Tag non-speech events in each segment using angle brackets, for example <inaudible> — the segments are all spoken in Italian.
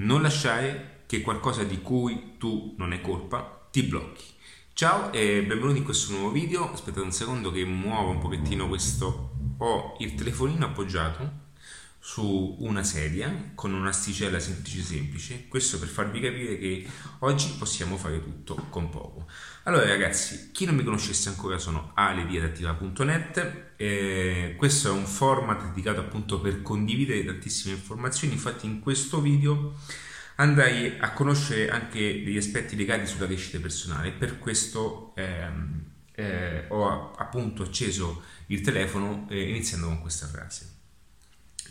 Non lasciare che qualcosa di cui tu non hai colpa ti blocchi. Ciao e benvenuti in questo nuovo video. Aspettate un secondo che muovo un pochettino questo. Ho il telefonino appoggiato su una sedia con un'asticella semplice semplice. Questo per farvi capire che oggi possiamo fare tutto con poco. Allora ragazzi chi non mi conoscesse ancora sono alediadattiva.net eh, questo è un format dedicato appunto per condividere tantissime informazioni. Infatti in questo video andrai a conoscere anche degli aspetti legati sulla crescita personale. Per questo ehm, eh, ho appunto acceso il telefono eh, iniziando con questa frase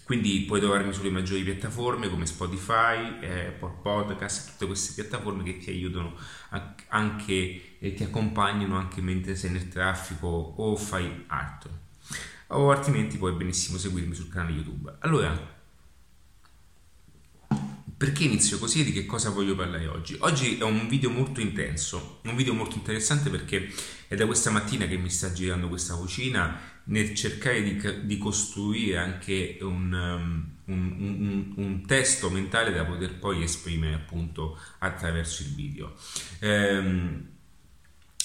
quindi puoi trovarmi sulle maggiori piattaforme come Spotify, Apple Podcast, tutte queste piattaforme che ti aiutano anche e ti accompagnano anche mentre sei nel traffico o fai altro. O altrimenti puoi benissimo seguirmi sul canale YouTube. Allora, perché inizio così e di che cosa voglio parlare oggi? Oggi è un video molto intenso, un video molto interessante perché è da questa mattina che mi sta girando questa cucina nel cercare di, di costruire anche un, um, un, un, un, testo mentale da poter poi esprimere appunto attraverso il video. Ehm,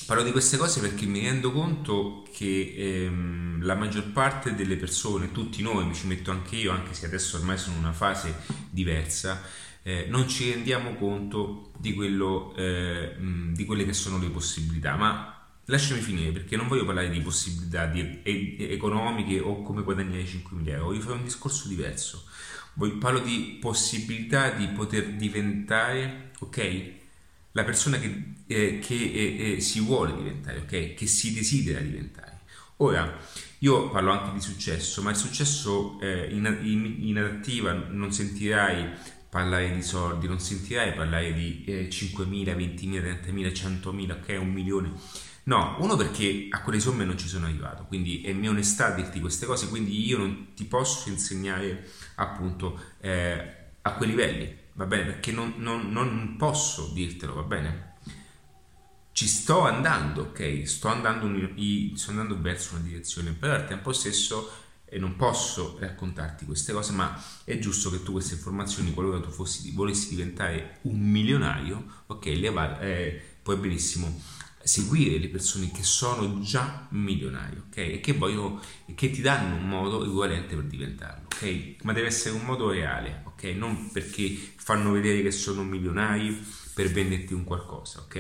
parlo di queste cose perché mi rendo conto che ehm, la maggior parte delle persone, tutti noi, mi ci metto anche io, anche se adesso ormai sono in una fase diversa, eh, non ci rendiamo conto di, quello, eh, di quelle che sono le possibilità, ma Lasciami finire perché non voglio parlare di possibilità di, economiche o come guadagnare 5.000 euro, voglio fare un discorso diverso. Voglio, parlo di possibilità di poter diventare, ok? La persona che, eh, che eh, eh, si vuole diventare, ok? Che si desidera diventare. Ora, io parlo anche di successo, ma il successo eh, in, in, in adattiva non sentirai parlare di soldi, non sentirai parlare di eh, 5.000, 20.000, 30.000, 100.000, ok? Un milione No, uno perché a quelle somme non ci sono arrivato, quindi è mia onestà dirti queste cose, quindi io non ti posso insegnare appunto eh, a quei livelli, va bene? Perché non, non, non, posso dirtelo, va bene? Ci sto andando, ok? Sto andando, sto andando verso una direzione, però al tempo stesso eh, non posso raccontarti queste cose, ma è giusto che tu queste informazioni, qualora tu fossi, volessi diventare un milionario, ok? Le, eh, puoi benissimo seguire le persone che sono già milionari, ok? E che vogliono, che ti danno un modo equivalente per diventarlo, ok? Ma deve essere un modo reale, ok? Non perché fanno vedere che sono milionari per venderti un qualcosa, ok?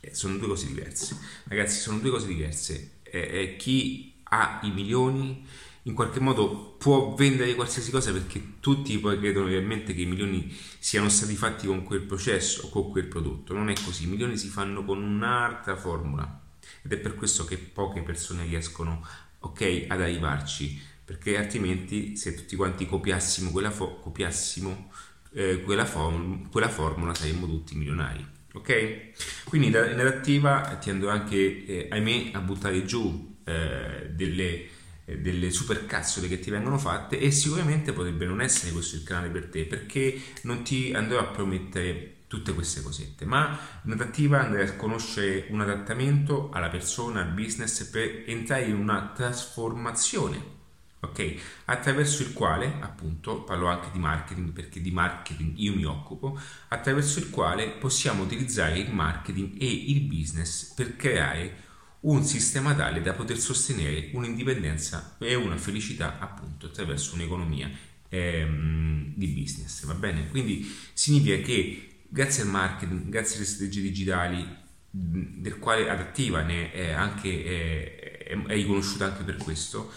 Eh, sono due cose diverse. Ragazzi, sono due cose diverse. Eh, eh, chi ha i milioni in qualche modo può vendere qualsiasi cosa perché tutti poi credono realmente che i milioni siano stati fatti con quel processo o con quel prodotto. Non è così, i milioni si fanno con un'altra formula ed è per questo che poche persone riescono ok, ad arrivarci perché altrimenti se tutti quanti copiassimo quella, fo- copiassimo, eh, quella, form- quella formula saremmo tutti milionari. Ok? Quindi in adattiva tendo anche, eh, ahimè, a buttare giù eh, delle eh, delle super cazzole che ti vengono fatte e sicuramente potrebbe non essere questo il canale per te perché non ti andrò a promettere tutte queste cosette ma in adattiva andrai a conoscere un adattamento alla persona, al business per entrare in una trasformazione ok? Attraverso il quale appunto parlo anche di marketing perché di marketing io mi occupo attraverso il quale possiamo utilizzare il marketing e il business per creare un sistema tale da poter sostenere un'indipendenza e una felicità appunto attraverso un'economia ehm, di business, va bene? Quindi significa che grazie al marketing, grazie alle strategie digitali, del quale adattiva ne è anche è, è riconosciuta anche per questo,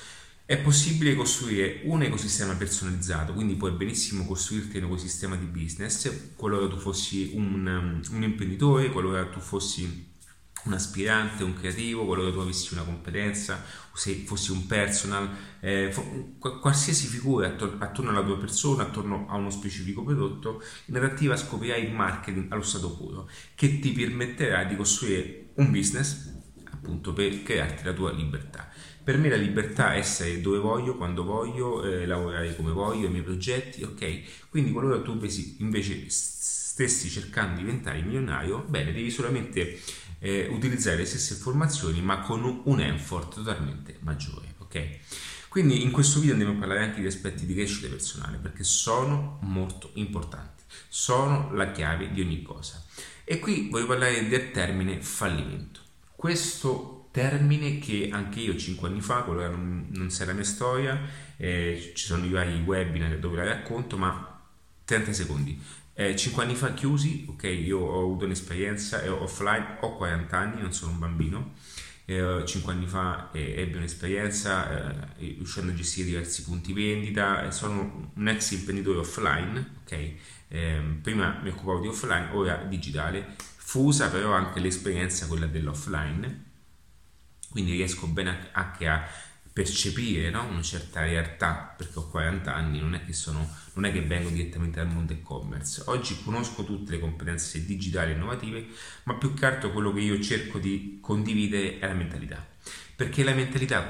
è possibile costruire un ecosistema personalizzato, quindi puoi benissimo costruirti un ecosistema di business, qualora tu fossi un, un imprenditore, qualora tu fossi un aspirante, un creativo, qualora tu avessi una competenza, se fossi un personal, eh, qualsiasi figura attorno, alla tua persona, attorno a uno specifico prodotto, in adattiva scoprirai il marketing allo stato puro, che ti permetterà di costruire un business appunto per crearti la tua libertà. Per me la libertà è essere dove voglio, quando voglio, eh, lavorare come voglio, i miei progetti, ok? Quindi qualora tu invece stessi cercando di diventare milionario, bene, devi solamente eh, utilizzare le stesse informazioni ma con un effort totalmente maggiore. Ok? Quindi in questo video andiamo a parlare anche di aspetti di crescita personale perché sono molto importanti, sono la chiave di ogni cosa. E qui voglio parlare del termine fallimento. Questo termine che anche io 5 anni fa, quello non, non sei la mia storia, eh, ci sono i vari webinar dove la racconto, ma 30 secondi. Eh, 5 anni fa chiusi, ok, io ho avuto un'esperienza offline, ho 40 anni, non sono un bambino, eh, 5 anni fa eh, ebbi un'esperienza eh, riuscendo a gestire diversi punti vendita, sono un ex imprenditore offline, ok, ehm, prima mi occupavo di offline, ora digitale, fusa però anche l'esperienza quella dell'offline, quindi riesco bene anche a percepire no? una certa realtà perché ho 40 anni, non è, che sono, non è che vengo direttamente dal mondo e-commerce. Oggi conosco tutte le competenze digitali e innovative, ma più che altro quello che io cerco di condividere è la mentalità. Perché la mentalità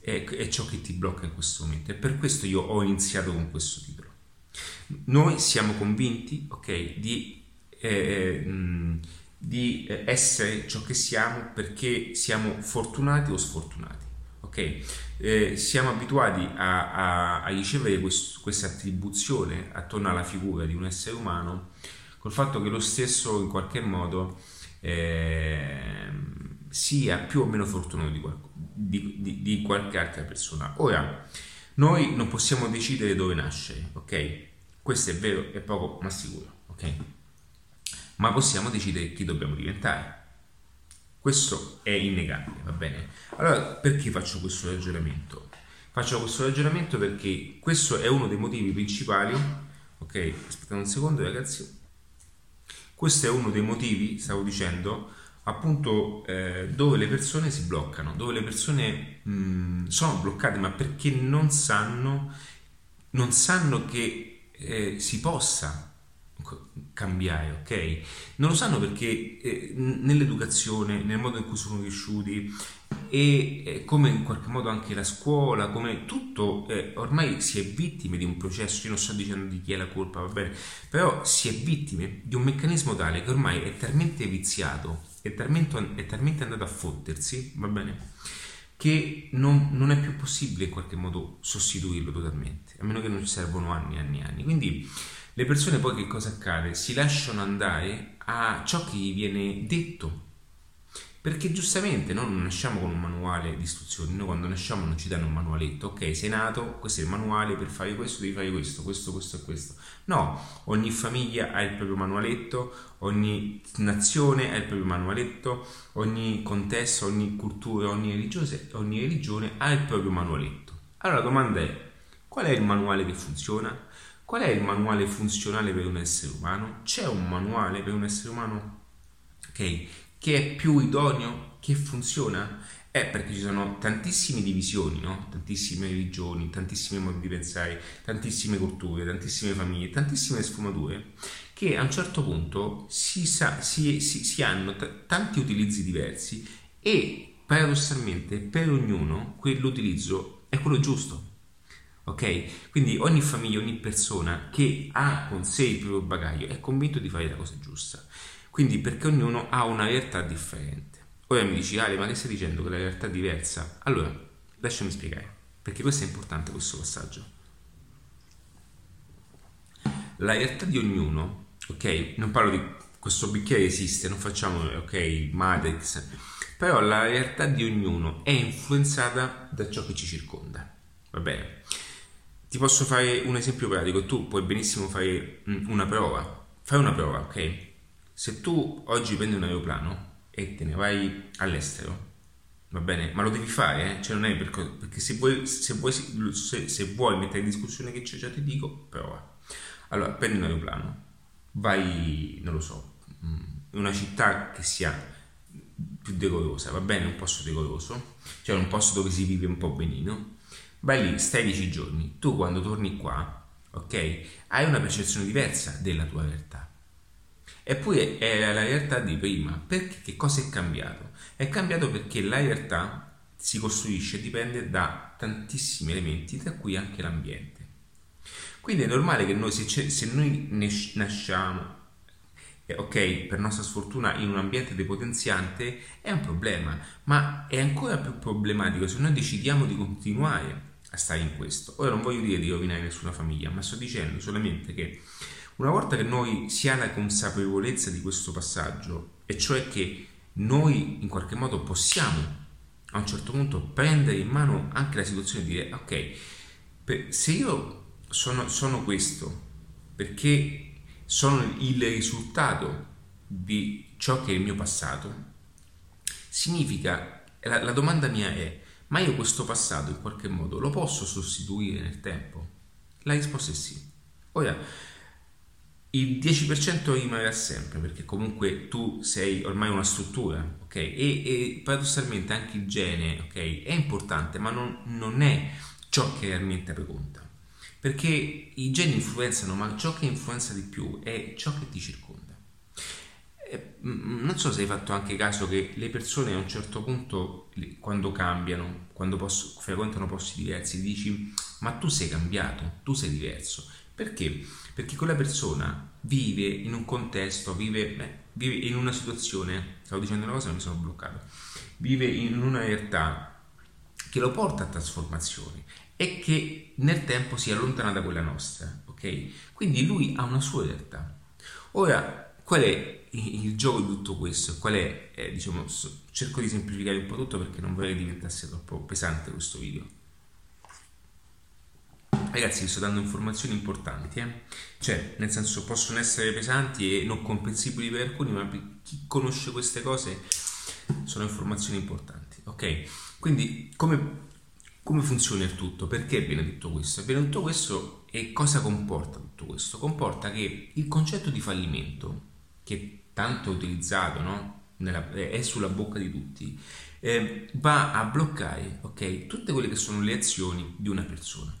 è, è, ciò che ti blocca in questo momento e per questo io ho iniziato con questo titolo. Noi siamo convinti okay, di, eh, di essere ciò che siamo perché siamo fortunati o sfortunati ok? Eh, siamo abituati a, a, a ricevere quest, questa attribuzione attorno alla figura di un essere umano col fatto che lo stesso in qualche modo eh, sia più o meno fortunato di, qual, di, di, di, qualche altra persona. Ora, noi non possiamo decidere dove nascere, ok? Questo è vero e poco ma sicuro, ok? Ma possiamo decidere chi dobbiamo diventare. Questo è innegabile, va bene? Allora, perché faccio questo ragionamento? Faccio questo ragionamento perché questo è uno dei motivi principali. Ok, aspettate un secondo, ragazzi. Questo è uno dei motivi, stavo dicendo, appunto eh, dove le persone si bloccano, dove le persone mh, mm, sono bloccate, ma perché non sanno, non sanno che eh, si possa cambiare, ok? Non lo sanno perché eh, nell'educazione, nel modo in cui sono cresciuti e eh, come in qualche modo anche la scuola, come tutto, eh, ormai si è vittime di un processo, io non sto dicendo di chi è la colpa, va bene, però si è vittime di un meccanismo tale che ormai è talmente viziato, è talmente, è talmente andato a fottersi, va bene? che non, non, è più possibile in qualche modo sostituirlo totalmente, a meno che non ci servono anni e anni e anni. Quindi le persone poi che cosa accade? Si lasciano andare a ciò che gli viene detto. Perché giustamente no? non nasciamo con un manuale di istruzioni, noi quando nasciamo non ci danno un manualetto, ok, sei nato, questo è il manuale per fare questo, devi fare questo, questo, questo e questo. No, ogni famiglia ha il proprio manualetto, ogni nazione ha il proprio manualetto, ogni contesto, ogni cultura, ogni religione, ogni religione ha il proprio manualetto. Allora la domanda è, qual è il manuale che funziona? Qual è il manuale funzionale per un essere umano? C'è un manuale per un essere umano okay, che è più idoneo, che funziona? È perché ci sono tantissime divisioni, no? tantissime religioni, tantissimi modi di pensare, tantissime culture, tantissime famiglie, tantissime sfumature, che a un certo punto si, sa, si, si, si hanno t- tanti utilizzi diversi e paradossalmente per ognuno quell'utilizzo è quello giusto ok? Quindi ogni famiglia, ogni persona che ha con sé il proprio bagaglio è convinto di fare la cosa giusta. Quindi perché ognuno ha una realtà differente. Ora mi dici, Ale, ma che stai dicendo che la realtà è diversa? Allora, lasciami spiegare, perché questo è importante questo passaggio. La realtà di ognuno, ok? Non parlo di questo bicchiere esiste, non facciamo, ok, Matrix, però la realtà di ognuno è influenzata da ciò che ci circonda, va bene? Ti posso fare un esempio pratico, tu puoi benissimo fare mm, una prova, fai una prova, ok? Se tu oggi prendi un aeroplano e te ne vai all'estero, va bene, ma lo devi fare, eh? cioè non è per, perché se vuoi, se, vuoi, se, se vuoi mettere in discussione che c'è, già ti dico, prova. Allora, prendi un aeroplano, vai, non lo so, mm, in una città che sia più decorosa, va bene, un posto decoroso, cioè un posto dove si vive un po' benino, vai lì, stai dieci giorni, tu quando torni qua, ok, hai una percezione diversa della tua realtà. Eppure è la realtà di prima, perché che cosa è cambiato? È cambiato perché la realtà si costruisce e dipende da tantissimi elementi, tra cui anche l'ambiente. Quindi è normale che noi, se, se noi nasciamo eh, ok, per nostra sfortuna in un ambiente depotenziante è un problema, ma è ancora più problematico se noi decidiamo di continuare a stare in questo. Ora non voglio dire di rovinare nessuna famiglia, ma sto dicendo solamente che una volta che noi si ha la consapevolezza di questo passaggio, e cioè che noi in qualche modo possiamo a un certo punto prendere in mano anche la situazione e dire ok, se io sono, sono questo perché sono il risultato di ciò che è il mio passato, significa, la, la domanda mia è, ma io questo passato in qualche modo lo posso sostituire nel tempo? La risposta è sì. Ora, il 10% rimarrà sempre perché comunque tu sei ormai una struttura, ok? E, e paradossalmente anche il gene, ok? È importante, ma non, non è ciò che realmente conta. Perché i geni influenzano, ma ciò che influenza di più è ciò che ti circonda. Mm, non so se hai fatto anche caso che le persone a un certo punto, quando cambiano, quando posso, frequentano posti diversi, dici, ma tu sei cambiato, tu sei diverso. Perché? Perché quella persona vive in un contesto, vive, beh, vive in una situazione, stavo dicendo una cosa e mi sono bloccato, vive in una realtà che lo porta a trasformazioni e che nel tempo si allontana da quella nostra, ok? Quindi lui ha una sua realtà. Ora, qual è il gioco di tutto questo? Qual è, eh, diciamo, cerco di semplificare un po' tutto perché non vorrei diventasse troppo pesante questo video Ragazzi, vi sto dando informazioni importanti, eh? cioè, nel senso, possono essere pesanti e non comprensibili per alcuni, ma per chi conosce queste cose sono informazioni importanti, ok? Quindi, come, come funziona il tutto? Perché avviene tutto questo? Avviene tutto questo e cosa comporta tutto questo? Comporta che il concetto di fallimento, che tanto è utilizzato, no? Nella, è sulla bocca di tutti, eh, va a bloccare, ok? Tutte quelle che sono le azioni di una persona.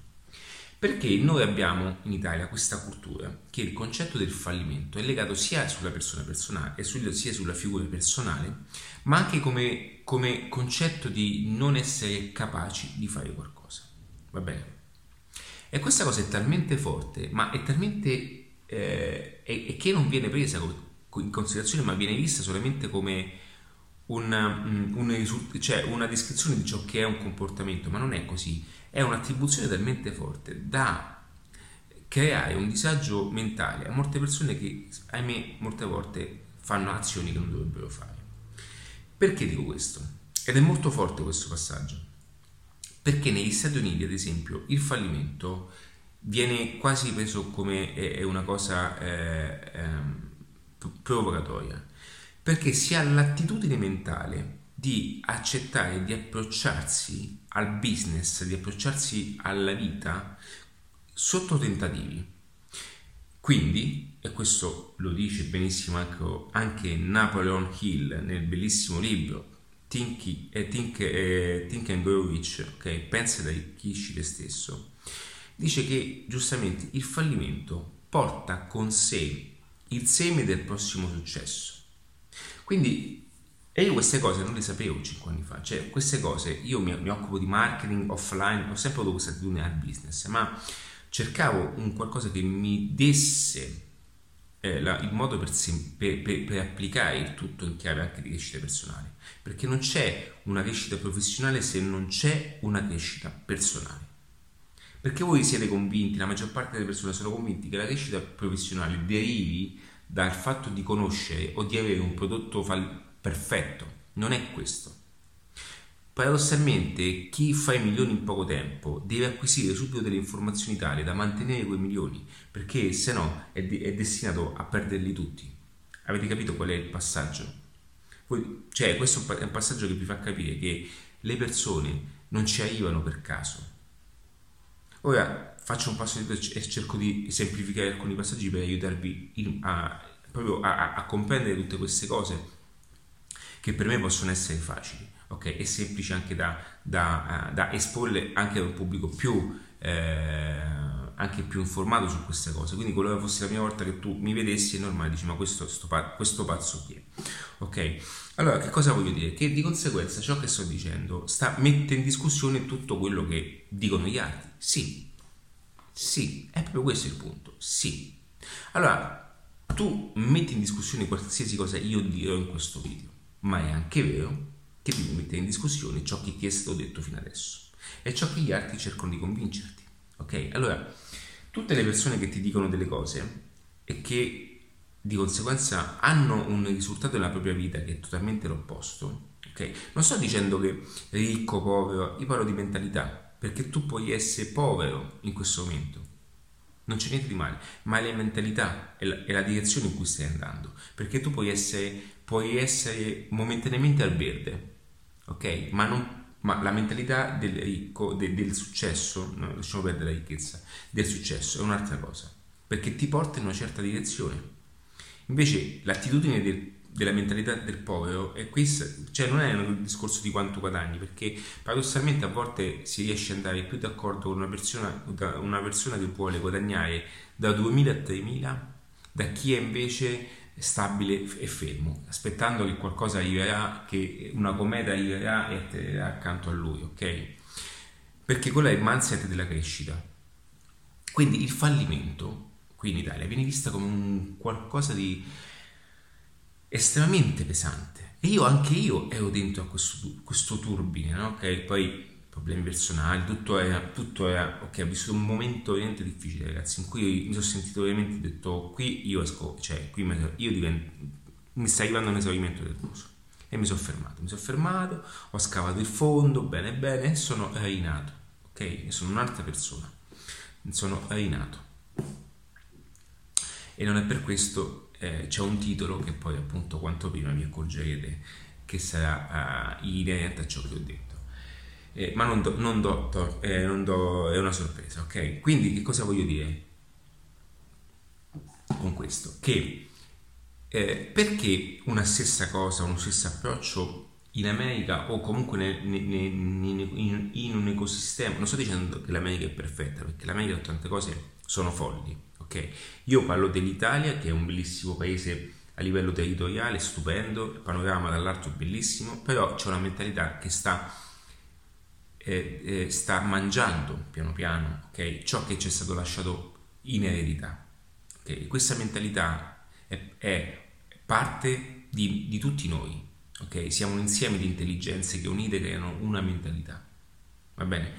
Perché noi abbiamo in Italia questa cultura che il concetto del fallimento è legato sia sulla persona personale, sia sulla figura personale, ma anche come, come concetto di non essere capaci di fare qualcosa. Va bene? E questa cosa è talmente forte, ma è talmente... Eh, e, che non viene presa in considerazione, ma viene vista solamente come una, mm, una, cioè una descrizione di ciò che è un comportamento, ma non è così è un'attribuzione talmente forte da creare un disagio mentale a molte persone che, ahimè, molte volte fanno azioni che non dovrebbero fare. Perché dico questo? Ed è molto forte questo passaggio. Perché negli Stati Uniti, ad esempio, il fallimento viene quasi preso come una cosa eh, eh, provocatoria. Perché si ha l'attitudine mentale di accettare di approcciarsi al business, di approcciarsi alla vita sotto tentativi. Quindi, e questo lo dice benissimo anche, anche Napoleon Hill nel bellissimo libro Think, eh, Think, eh, Think and Grow Rich, okay? pensa da arricchisci te stesso, dice che giustamente il fallimento porta con sé il seme del prossimo successo. Quindi e io queste cose non le sapevo 5 anni fa, cioè queste cose, io mi, mi occupo di marketing offline, ho sempre avuto questa attitudine al business, ma cercavo un qualcosa che mi desse eh, la, il modo per, per, per, per, applicare il tutto in chiave anche di crescita personale, perché non c'è una crescita professionale se non c'è una crescita personale. Perché voi siete convinti, la maggior parte delle persone sono convinti che la crescita professionale derivi dal fatto di conoscere o di avere un prodotto fall- perfetto, non è questo. Paradossalmente, chi fa i milioni in poco tempo deve acquisire subito delle informazioni tali da mantenere quei milioni, perché se no è, de- è destinato a perderli tutti. Avete capito qual è il passaggio? Voi, cioè, questo è un passaggio che vi fa capire che le persone non ci arrivano per caso. Ora faccio un passo indietro e cerco di semplificare alcuni passaggi per aiutarvi in, a, proprio a, a comprendere tutte queste cose che per me possono essere facili ok? e semplici anche da, da, uh, da esporle anche a un pubblico più, eh, anche più informato su queste cose. Quindi, qualora fosse la prima volta che tu mi vedessi, è normale, dici: Ma questo, sto, questo pazzo chi è? Ok? Allora, che cosa voglio dire? Che di conseguenza ciò che sto dicendo sta, mette in discussione tutto quello che dicono gli altri. Sì, sì, è proprio questo il punto. Sì. Allora, tu metti in discussione qualsiasi cosa io dirò in questo video ma è anche vero che devi mettere in discussione ciò che ti è stato detto fino adesso. è ciò che gli altri cercano di convincerti. Ok? Allora, tutte le persone che ti dicono delle cose e che di conseguenza hanno un risultato nella propria vita che è totalmente l'opposto, ok? Non sto dicendo che ricco, povero, io parlo di mentalità, perché tu puoi essere povero in questo momento, non c'è niente di male, ma la mentalità, è la, è la direzione in cui stai andando, perché tu puoi essere, puoi essere momentaneamente al verde, ok? Ma, non, ma la mentalità del ricco, de, del successo, no, lasciamo perdere la ricchezza, del successo è un'altra cosa, perché ti porta in una certa direzione. Invece l'attitudine del, della mentalità del povero è questa, cioè non è un discorso di quanto guadagni, perché paradossalmente a volte si riesce ad andare più d'accordo con una persona, una persona che vuole guadagnare da 2.000 a 3.000 da chi è invece stabile e fermo, aspettando che qualcosa arriverà, che una cometa arriverà e atterrerà accanto a lui, ok? Perché quella è il mindset della crescita. Quindi il fallimento qui in Italia viene vista come un qualcosa di estremamente pesante. E io, anche io, ero dentro a questo, questo turbine, no? Ok, poi problemi personali, tutto era, tutto era, ok, ho vissuto un momento veramente difficile, ragazzi, in cui mi sono sentito veramente detto, qui io esco, cioè, qui mi, io divento, mi sta arrivando un esaurimento nervoso. E mi sono fermato, mi sono fermato, ho scavato il fondo, bene bene, e sono rinato, ok? Sono un'altra persona, sono rinato e non è per questo eh, c'è un titolo che poi appunto quanto prima vi accorgerete che sarà uh, inerente a ciò che ho detto. Eh, ma non do, non do, eh, non do, è una sorpresa, ok? Quindi che cosa voglio dire con questo? Che eh, perché una stessa cosa, uno stesso approccio in America o comunque nel, nel, in, in, un ecosistema, non sto dicendo che l'America è perfetta, perché l'America ha tante cose sono folli, ok? Io parlo dell'Italia che è un bellissimo paese a livello territoriale, stupendo, il panorama dall'alto è bellissimo, però c'è una mentalità che sta, eh, eh, sta mangiando piano piano okay? ciò che ci è stato lasciato in eredità. Okay? Questa mentalità è, è parte di, di, tutti noi, okay? siamo un insieme di intelligenze che unite creano una mentalità. Va bene?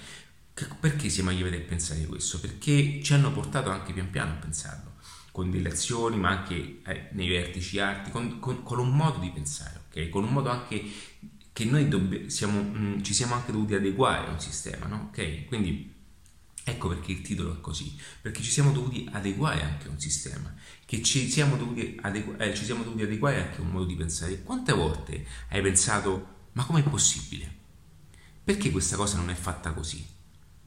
Perché siamo arrivati a pensare questo? Perché ci hanno portato anche pian piano a pensarlo, con delle azioni, ma anche eh, nei vertici arti, con, con, con, un modo di pensare, ok? Con un modo anche che noi dobbiamo, siamo, mh, mm, ci siamo anche dovuti adeguare a un sistema, no? Ok? Quindi ecco perché il titolo è così, perché ci siamo dovuti adeguare anche a un sistema, che ci siamo adegu- eh, ci siamo dovuti adeguare anche a un modo di pensare. Quante volte hai pensato, ma com'è possibile? Perché questa cosa non è fatta così?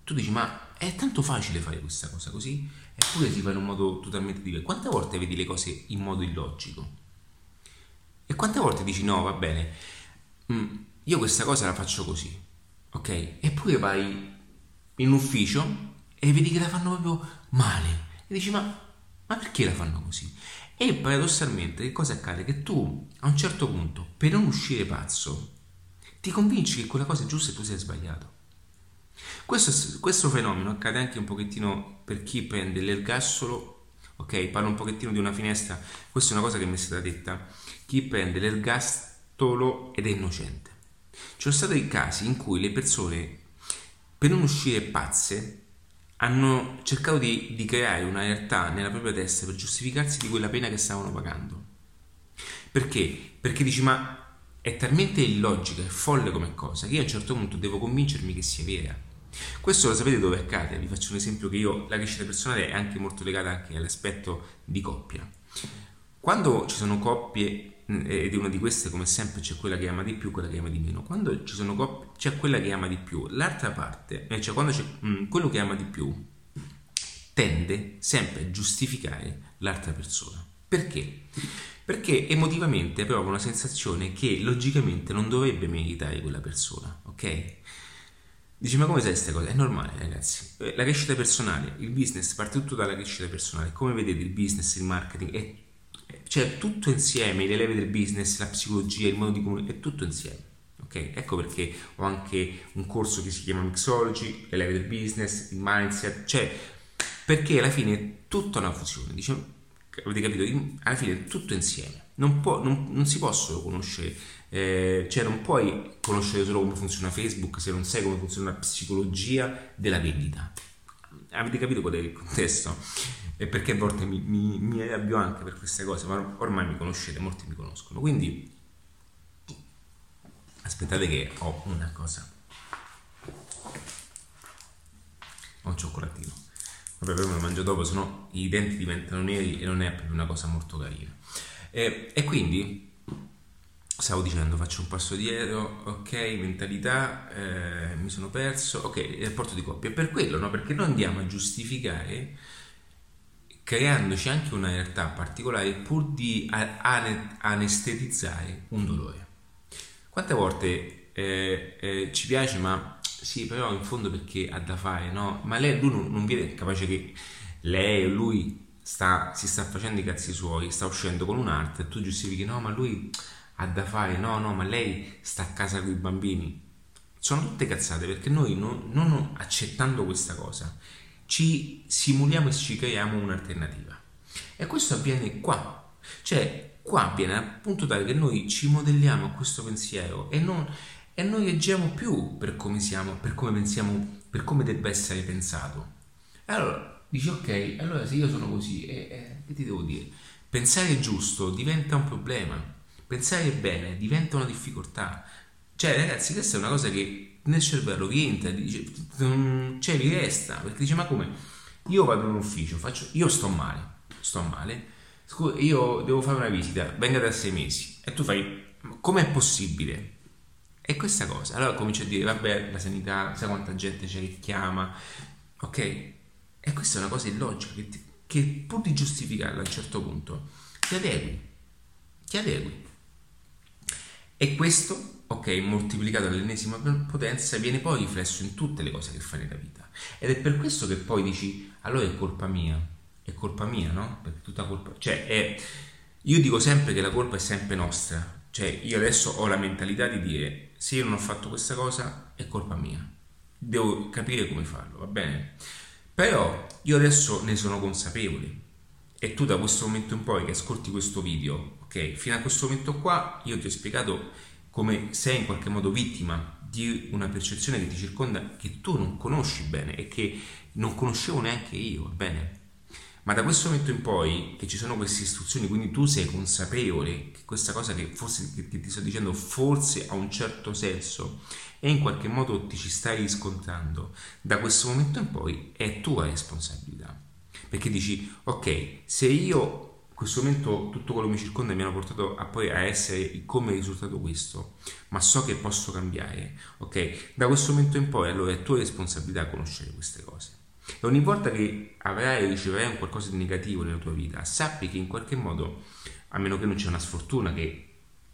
tu dici ma è tanto facile fare questa cosa così eppure si fa in un modo totalmente diverso quante volte vedi le cose in modo illogico e quante volte dici no va bene mm, io questa cosa la faccio così ok eppure vai in ufficio e vedi che la fanno proprio male e dici ma, ma perché la fanno così e paradossalmente che cosa accade? Che tu a un certo punto per non uscire pazzo ti convinci che quella cosa è giusta e tu sei sbagliato questo, questo, fenomeno accade anche un pochettino per chi prende l'ergastolo, ok? Parlo un pochettino di una finestra, questa è una cosa che mi è stata detta, chi prende l'ergastolo ed è innocente. Ci sono stati casi in cui le persone, per non uscire pazze, hanno cercato di, di creare una realtà nella propria testa per giustificarsi di quella pena che stavano pagando. Perché? Perché dici ma è talmente illogica e folle come cosa che io a un certo punto devo convincermi che sia vera. Questo lo sapete dove accade? Vi faccio un esempio che io, la crescita personale è anche molto legata anche all'aspetto di coppia. Quando ci sono coppie, ed è una di queste come sempre c'è quella che ama di più, quella che ama di meno, quando ci sono coppie c'è quella che ama di più, l'altra parte, eh, cioè quando c'è mh, mm, quello che ama di più, tende sempre a giustificare l'altra persona. Perché? Perché emotivamente prova una sensazione che logicamente non dovrebbe meritare quella persona, ok? Dici, ma come sai queste cose? È normale, ragazzi. Eh, la crescita personale, il business parte tutto dalla crescita personale. Come vedete, il business, il marketing, è, cioè tutto insieme, le leve del business, la psicologia, il modo di comunicare, è tutto insieme. Ok? Ecco perché ho anche un corso che si chiama Mixology, le leve del business, il mindset, cioè perché alla fine è tutta una fusione. Diciamo, avete capito? Alla fine è tutto insieme. Non, può, non, non si possono conoscere Eh, cioè non puoi conoscere solo come funziona Facebook se non sai come funziona la psicologia della vendita. Avete capito qual è il contesto? E perché a volte mi, mi, mi arrabbio anche per queste cose, ma ormai mi conoscete, molti mi conoscono. Quindi aspettate che ho una cosa. Ho un cioccolatino. Vabbè, però me lo mangio dopo, sennò i denti diventano neri e non è proprio una cosa molto carina. E, e quindi stavo dicendo faccio un passo dietro ok mentalità eh, mi sono perso ok rapporto di coppia per quello no perché noi andiamo a giustificare creandoci anche una realtà particolare pur di anestetizzare un dolore. Quante volte eh, eh, ci piace ma sì però in fondo perché ha da fare no? Ma lei lui non, non viene capace che lei o lui sta, si sta facendo i cazzi suoi sta uscendo con un'arte e tu giustifichi no ma lui ha da fare, no, no, ma lei sta a casa con i bambini. Sono tutte cazzate perché noi non, non accettando questa cosa ci simuliamo e ci creiamo un'alternativa. E questo avviene qua. Cioè, qua avviene appunto tale che noi ci modelliamo a questo pensiero e, non, e non reggiamo più per come siamo, per come pensiamo, per come debba essere pensato. Allora, dici ok, allora se io sono così, eh, eh, che ti devo dire? Pensare giusto diventa un problema pensare bene diventa una difficoltà. Cioè, ragazzi, questa è una cosa che nel cervello vi entra, dice, cioè vi resta, perché dice, ma come? Io vado in un ufficio, faccio, io sto male, sto male, io devo fare una visita, venga da sei mesi, e tu fai, com'è possibile? E questa cosa, allora cominci a dire, vabbè, la sanità, sai quanta gente c'è che chiama, ok? E questa è una cosa illogica, che, che pur di giustificarla a un certo punto, ti adegui, ti adegui. E questo, ok, moltiplicato all'ennesima potenza, viene poi riflesso in tutte le cose che fai nella vita. Ed è per questo che poi dici, allora è colpa mia, è colpa mia, no? Perché tutta colpa... Cioè, è... io dico sempre che la colpa è sempre nostra. Cioè, io adesso ho la mentalità di dire, se io non ho fatto questa cosa, è colpa mia. Devo capire come farlo, va bene? Però io adesso ne sono consapevole. E tu da questo momento in poi che ascolti questo video Ok, fino a questo momento qua io ti ho spiegato come sei in qualche modo vittima di una percezione che ti circonda che tu non conosci bene e che non conoscevo neanche io, bene? Ma da questo momento in poi che ci sono queste istruzioni, quindi tu sei consapevole che questa cosa che forse che ti sto dicendo forse ha un certo senso e in qualche modo ti ci stai riscontrando, da questo momento in poi è tua responsabilità. Perché dici, ok, se io questo momento tutto quello che mi circonda mi hanno portato a poi a essere come risultato questo, ma so che posso cambiare, ok? Da questo momento in poi allora è tua responsabilità conoscere queste cose. E ogni volta che avrai o riceverai un qualcosa di negativo nella tua vita, sappi che in qualche modo, a meno che non c'è una sfortuna che,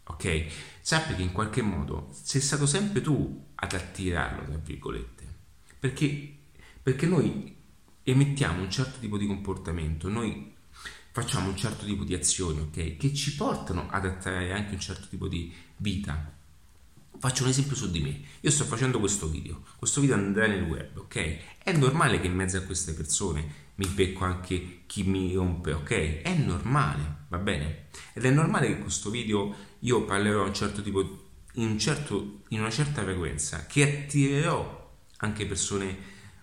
ok? Sappi che in qualche modo sei stato sempre tu ad attirarlo, tra virgolette. Perché, perché noi emettiamo un certo tipo di comportamento, noi facciamo un certo tipo di azioni, ok? Che ci portano ad attrarre anche un certo tipo di vita. Faccio un esempio su di me. Io sto facendo questo video, questo video andrà nel web, ok? È normale che in mezzo a queste persone mi becco anche chi mi rompe, ok? È normale, va bene? Ed è normale che questo video io parlerò un certo tipo, in, un certo, in una certa frequenza, che attirerò anche persone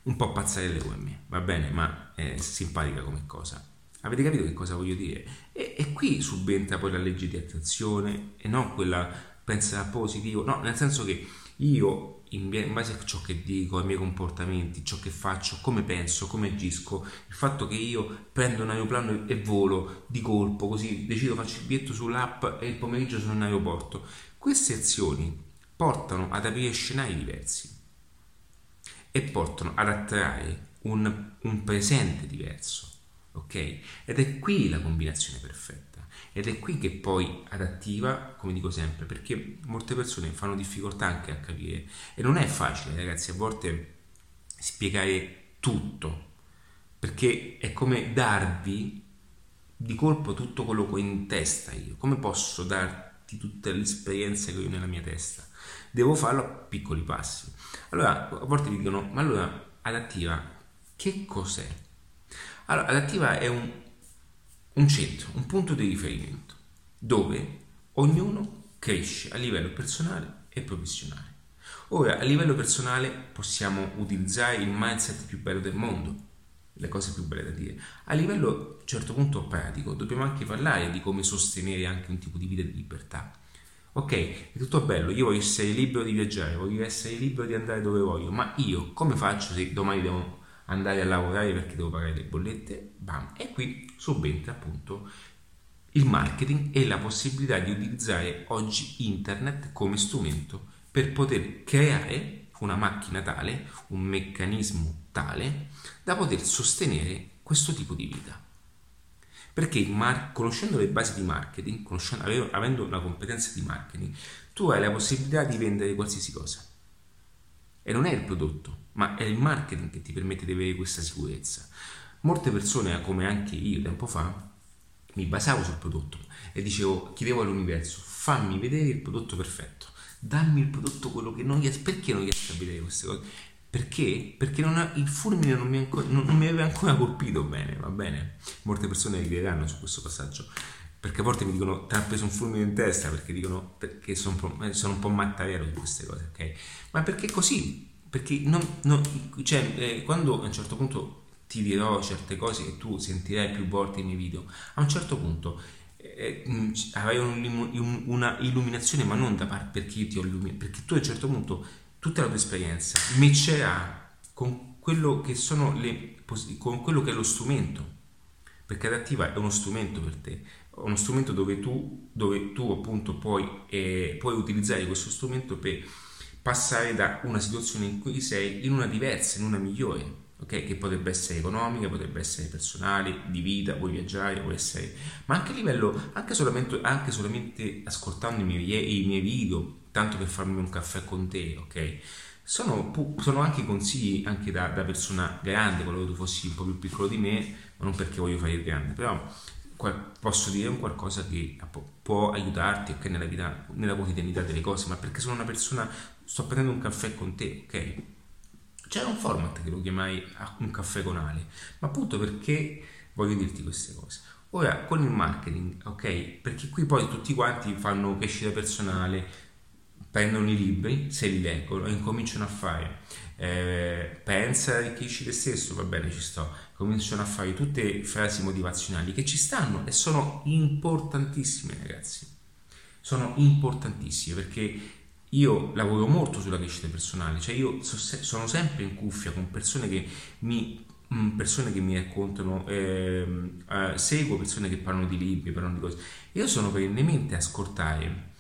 un po' pazzarelle come me, va bene? Ma è simpatica come cosa. Avete capito che cosa voglio dire? E, e qui subentra poi la legge di attrazione e non quella pensa positivo, no, nel senso che io in base a ciò che dico, ai miei comportamenti, ciò che faccio, come penso, come agisco, il fatto che io prendo un aeroplano e volo di colpo, così decido, faccio il biglietto sull'app e il pomeriggio sono in aeroporto, queste azioni portano ad aprire scenari diversi e portano ad attrarre un, un presente diverso ok? Ed è qui la combinazione perfetta. Ed è qui che poi adattiva, come dico sempre, perché molte persone fanno difficoltà anche a capire. E non è facile, ragazzi, a volte spiegare tutto, perché è come darvi di colpo tutto quello che ho in testa io. Come posso darti tutte le esperienze che ho nella mia testa? Devo farlo a piccoli passi. Allora, a volte mi dicono, ma allora adattiva, che cos'è? Allora, adattiva è un, un centro, un punto di riferimento, dove ognuno cresce a livello personale e professionale. Ora, a livello personale possiamo utilizzare il mindset più bello del mondo, le cose più belle da dire. A livello, a un certo punto pratico, dobbiamo anche parlare di come sostenere anche un tipo di vita di libertà. Ok, è tutto bello, io voglio essere libero di viaggiare, voglio essere libero di andare dove voglio, ma io come faccio se domani devo andare a lavorare perché devo pagare le bollette? Bam, e qui subentra appunto il marketing e la possibilità di utilizzare oggi internet come strumento per poter creare una macchina tale, un meccanismo tale da poter sostenere questo tipo di vita. Perché mar- conoscendo le basi di marketing, avendo una competenza di marketing, tu hai la possibilità di vendere qualsiasi cosa. E non è il prodotto, ma è il marketing che ti permette di avere questa sicurezza. Molte persone, come anche io tempo fa, mi basavo sul prodotto e dicevo, chiedevo all'universo, fammi vedere il prodotto perfetto, dammi il prodotto quello che non riesco, perché non riesco a vedere queste cose? Perché? Perché ha, il fulmine non mi, ancora, non, non mi, aveva ancora colpito bene, va bene? Molte persone rideranno su questo passaggio, perché a volte mi dicono ti ha preso un fulmine in testa, perché dicono perché sono un po', sono un po mattarello su queste cose, ok? Ma perché così? Perché non, non, cioè, eh, quando a un certo punto ti dirò certe cose che tu sentirai più volte nei video, a un certo punto eh, mm, avrai un, una illuminazione, ma non da parte perché io ti ho illuminato, perché tu a un certo punto tutta la tua esperienza matcherà con quello che sono le con quello che è lo strumento perché adattiva è uno strumento per te uno strumento dove tu, dove tu appunto puoi, eh, puoi utilizzare questo strumento per passare da una situazione in cui sei in una diversa, in una migliore okay? che potrebbe essere economica, potrebbe essere personale, di vita, vuoi viaggiare, vuoi essere... ma anche a livello, anche solamente, anche solamente ascoltando i miei, i miei video, tanto per farmi un caffè con te, ok? Sono, sono, anche consigli anche da, da, persona grande, qualora tu fossi un po' più piccolo di me, ma non perché voglio fare il grande, però posso dire un qualcosa che può aiutarti okay, nella, vita, nella quotidianità delle cose, ma perché sono una persona, sto prendendo un caffè con te, ok? C'era un format che lo chiamai un caffè con Ali, ma appunto perché voglio dirti queste cose. Ora, con il marketing, ok? Perché qui poi tutti quanti fanno crescita personale, prendono i libri, se li leggono e incominciano a fare. Eh, pensa, arricchisci te stesso, va bene, ci sto. Cominciano a fare tutte frasi motivazionali che ci stanno e sono importantissime, ragazzi. Sono importantissime perché io lavoro molto sulla crescita personale, cioè io sono sempre in cuffia con persone che mi, mm, persone che mi raccontano, eh, eh, seguo persone che parlano di libri, parlano di cose. Io sono perennemente a ascoltare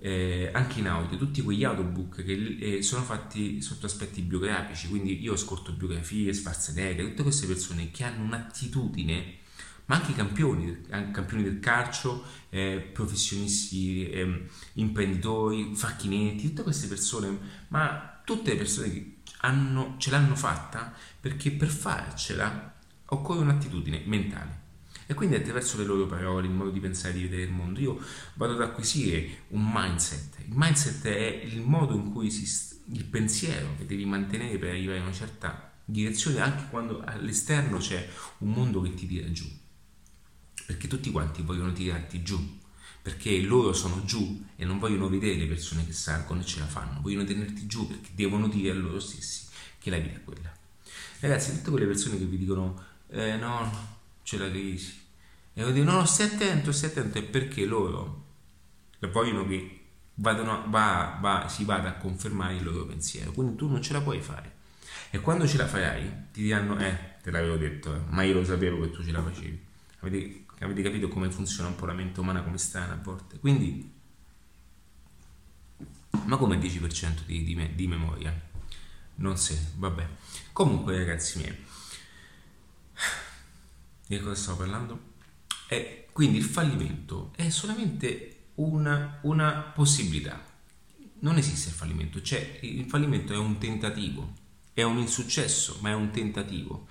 eh, anche in audio tutti quegli audiobook che eh, sono fatti sotto aspetti biografici, quindi io ascolto biografie, Schwarzenegger, tutte queste persone che hanno un'attitudine ma anche campioni, campioni del calcio, eh, professionisti, eh, imprenditori, facchinetti, tutte queste persone, ma tutte le persone che hanno, ce l'hanno fatta perché per farcela occorre un'attitudine mentale. E quindi attraverso le loro parole, il modo di pensare, di vedere il mondo, io vado ad acquisire un mindset. Il mindset è il modo in cui si, il pensiero che devi mantenere per arrivare a una certa direzione, anche quando all'esterno c'è un mondo che ti tira giù perché tutti quanti vogliono tirarti giù, perché loro sono giù e non vogliono vedere le persone che salgono e ce la fanno, vogliono tenerti giù perché devono dire a loro stessi che la vita è quella. Ragazzi, tutte quelle persone che vi dicono eh, no, c'è la crisi, e io dico no, no, stai attento, stai attento, è perché loro vogliono che vadano, va, va, si vada a confermare il loro pensiero, quindi tu non ce la puoi fare. E quando ce la farai, ti diranno, eh, te l'avevo detto, eh, ma io lo sapevo che tu ce la facevi. Avete Avete capito come funziona un po' la mente umana, come sta a volte? Quindi, ma come 10% di, di, me, di memoria? Non sé, vabbè. Comunque, ragazzi miei, di cosa stavo parlando? E quindi il fallimento è solamente una, una possibilità. Non esiste il fallimento, cioè il fallimento è un tentativo, è un insuccesso, ma è un tentativo.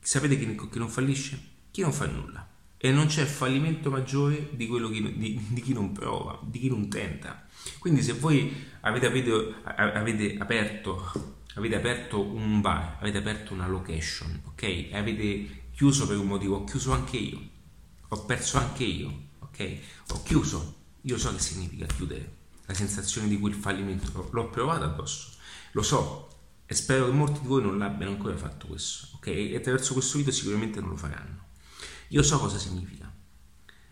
Sapete chi, chi non fallisce? Chi non fa nulla. E non c'è fallimento maggiore di che, di, di, chi non prova, di chi non tenta. Quindi se voi avete, avete, avete, aperto, avete aperto un bar, avete aperto una location, ok? Avete chiuso per un motivo, ho chiuso anche io, ho perso anche io, ok? Ho chiuso, io so che significa chiudere, la sensazione di quel fallimento, l'ho provato addosso, lo so e spero che molti di voi non l'abbiano ancora fatto questo, ok? E attraverso questo video sicuramente non lo faranno. Io so cosa significa,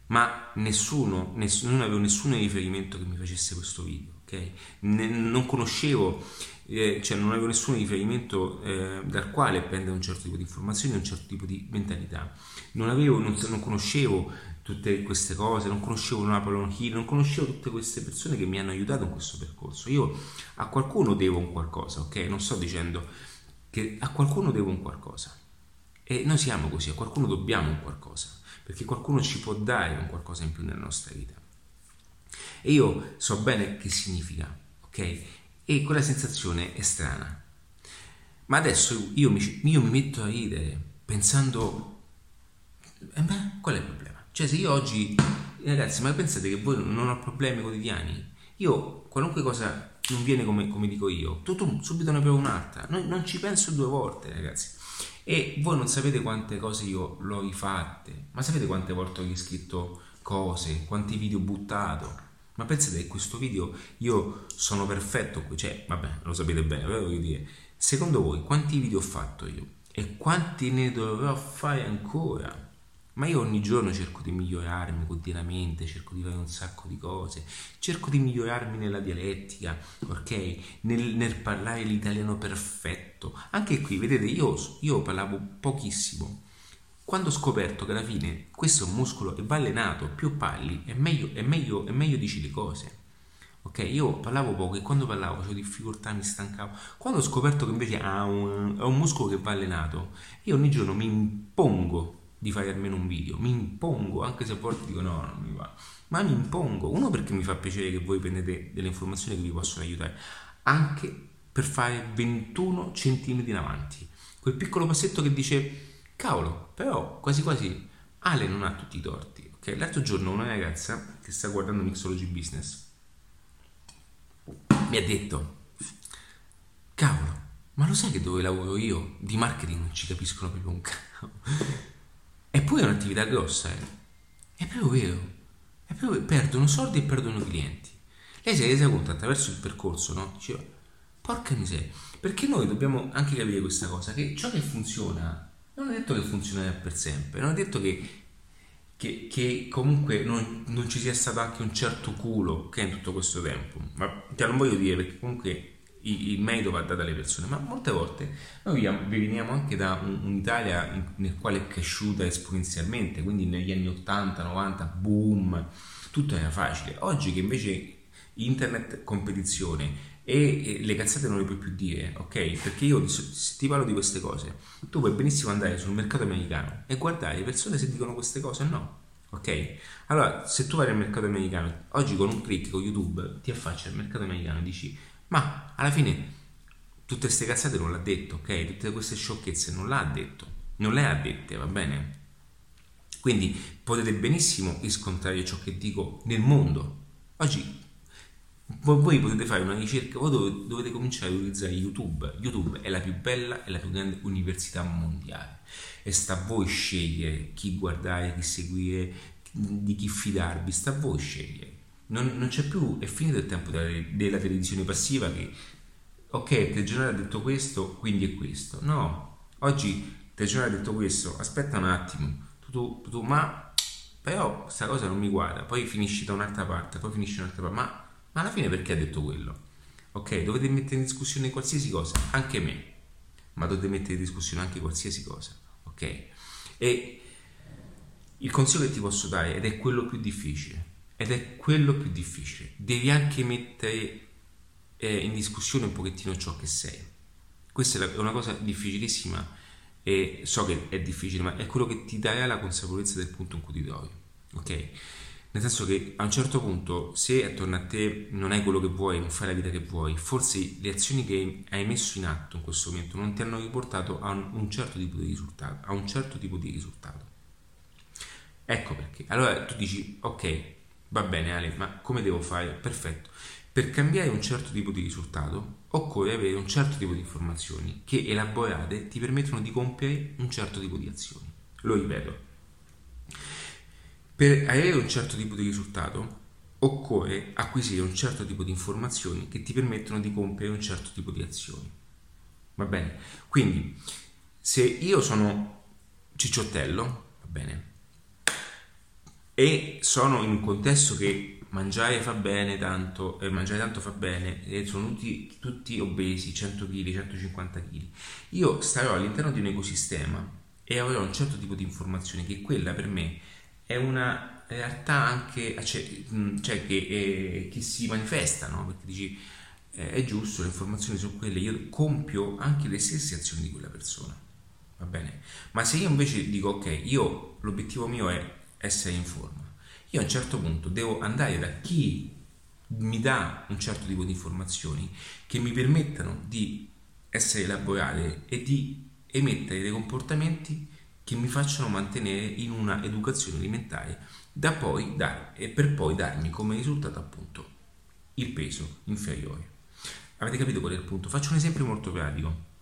ma nessuno, nessuno non avevo nessun riferimento che mi facesse questo video, ok? Ne, non conoscevo, cioè non avevo nessun riferimento eh, dal quale prendere un certo tipo di informazioni, un certo tipo di mentalità. Non, avevo, non, non conoscevo tutte queste cose, non conoscevo Napoleon Hill, non conoscevo tutte queste persone che mi hanno aiutato in questo percorso. Io a qualcuno devo un qualcosa, ok? Non sto dicendo che a qualcuno devo un qualcosa. E noi siamo così, a qualcuno dobbiamo un qualcosa, perché qualcuno ci può dare un qualcosa in più nella nostra vita. E io so bene che significa, ok? E quella sensazione è strana. Ma adesso io mi, io mi metto a ridere pensando, eh beh, qual è il problema? Cioè se io oggi, ragazzi, ma pensate che voi non ho problemi quotidiani? Io, qualunque cosa non viene come, come dico io, tu, tu subito ne provo un'altra, non, non ci penso due volte, ragazzi. E voi non sapete quante cose io l'ho rifatte, ma sapete quante volte ho riscritto cose, quanti video ho buttato. Ma pensate che questo video io sono perfetto, cioè, vabbè, lo sapete bene, però voglio dire, secondo voi quanti video ho fatto io? E quanti ne dovrò fare ancora? Ma io ogni giorno cerco di migliorarmi continuamente, cerco di fare un sacco di cose, cerco di migliorarmi nella dialettica, ok? Nel, nel parlare l'italiano perfetto. Anche qui, vedete, io, io parlavo pochissimo. Quando ho scoperto che alla fine questo è un muscolo e va allenato, più parli, è meglio, è meglio, è meglio dici le cose. Ok, io parlavo poco e quando parlavo avevo difficoltà, mi stancavo. Quando ho scoperto che invece ha un, ha un muscolo che va allenato, io ogni giorno mi impongo di fare almeno un video, mi impongo, anche se a volte dico no, non mi va, ma mi impongo, uno perché mi fa piacere che voi prendete delle informazioni che vi possono aiutare, anche per fare 21 centimetri in avanti, quel piccolo passetto che dice, cavolo, però quasi quasi Ale non ha tutti i torti, ok? L'altro giorno una ragazza che sta guardando Mixology Business mi ha detto, cavolo, ma lo sai che dove lavoro io di marketing non ci capiscono proprio un cavolo? Eppure è un'attività grossa, eh. È proprio vero. È proprio perdono soldi e perdono clienti. Lei si è resa conto attraverso il percorso, no? Diceva, porca miseria. Perché noi dobbiamo anche capire questa cosa, che ciò che funziona non è detto che funzionerà per sempre, non è detto che, che, che comunque non, non, ci sia stato anche un certo culo che in tutto questo tempo. Ma cioè, non voglio dire perché comunque il merito va dato alle persone, ma molte volte noi veniamo anche da un'Italia nel quale è cresciuta esponenzialmente, quindi negli anni 80, 90, boom, tutto era facile. Oggi che invece internet competizione e le cazzate non le puoi più dire, ok? Perché io se ti parlo di queste cose, tu puoi benissimo andare sul mercato americano e guardare le persone se dicono queste cose o no. Ok? Allora, se tu vai nel mercato americano, oggi con un clic con YouTube ti affacci al mercato americano e dici ma alla fine tutte queste cazzate non l'ha detto, ok? Tutte queste sciocchezze non l'ha detto, non le ha dette, va bene? Quindi potete benissimo riscontrare ciò che dico nel mondo. Oggi voi potete fare una ricerca, voi dovete, dovete cominciare a utilizzare YouTube. YouTube è la più bella e la più grande università mondiale e sta a voi scegliere chi guardare, chi seguire, di chi fidarvi, sta a voi scegliere non, non, c'è più, è finito il tempo della, della televisione passiva che, ok, il telegiornale ha detto questo, quindi è questo. No, oggi il telegiornale ha detto questo, aspetta un attimo, tu, tu, tu, ma però questa cosa non mi guarda, poi finisci da un'altra parte, poi finisci da un'altra parte, ma, ma alla fine perché ha detto quello? Ok, dovete mettere in discussione qualsiasi cosa, anche me, ma dovete mettere in discussione anche qualsiasi cosa, ok? E il consiglio che ti posso dare, ed è quello più difficile, ed è quello più difficile. Devi anche mettere eh, in discussione un pochettino ciò che sei. Questa è una cosa difficilissima e so che è difficile, ma è quello che ti darà la consapevolezza del punto in cui ti trovi. Ok? Nel senso che a un certo punto, se attorno a te non hai quello che vuoi, non fai la vita che vuoi, forse le azioni che hai messo in atto in questo momento non ti hanno riportato a un, certo tipo di risultato. Un certo tipo di risultato. Ecco perché. Allora tu dici, ok, Va bene Ale, ma come devo fare? Perfetto. Per cambiare un certo tipo di risultato occorre avere un certo tipo di informazioni che elaborate ti permettono di compiere un certo tipo di azioni. Lo ripeto. Per avere un certo tipo di risultato occorre acquisire un certo tipo di informazioni che ti permettono di compiere un certo tipo di azioni. Va bene? Quindi, se io sono cicciottello, va bene, e sono in un contesto che mangiare fa bene tanto, eh, mangiare tanto fa bene, e sono tutti, tutti obesi, 100 kg, 150 kg, io starò all'interno di un ecosistema e avrò un certo tipo di informazione che quella per me è una realtà anche cioè, cioè che, eh, che, si manifesta, no? perché dici eh, è giusto, le informazioni sono quelle, io compio anche le stesse azioni di quella persona, va bene? Ma se io invece dico ok, io l'obiettivo mio è essere in forma, io a un certo punto devo andare da chi mi dà un certo tipo di informazioni che mi permettano di essere elaborate e di emettere dei comportamenti che mi facciano mantenere in una educazione alimentare da poi dare, e per poi darmi come risultato appunto il peso inferiore. Avete capito qual è il punto? Faccio un esempio molto pratico.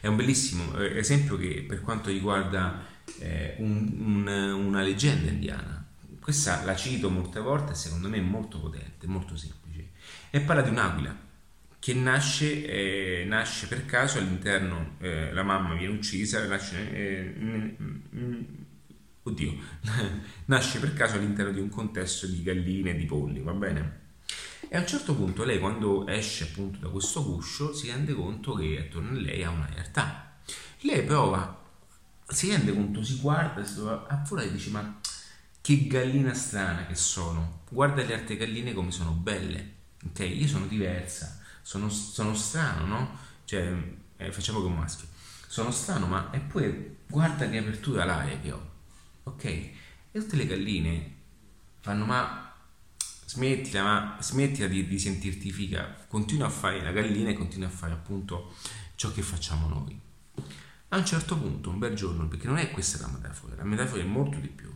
È un bellissimo eh, esempio che per quanto riguarda eh, un, un, una leggenda indiana. Questa la cito molte volte secondo me è molto potente, molto semplice. E parla di un'aquila che nasce, eh, nasce, per caso all'interno, eh, la mamma viene uccisa, nasce, eh, mm, mm, oddio, <laughs> nasce per caso all'interno di un contesto di galline e di polli, va bene? E a un certo punto lei quando esce appunto da questo guscio si rende conto che attorno a lei ha una realtà. Lei prova, si rende conto, si guarda, si trova a fuori e dice ma che gallina strana che sono, guarda le altre galline come sono belle, ok? Io sono diversa sono, sono strano, no? Cioè, eh, facciamo un maschio. Sono strano, ma eppure guarda che apertura l'aria che ho. Ok? E tutte le galline fanno, ma smettila, ma smettila di, di sentirti figa, continua a fare la gallina e continua a fare appunto ciò che facciamo noi. A un certo punto, un bel giorno, perché non è questa la metafora, la metafora è molto di più.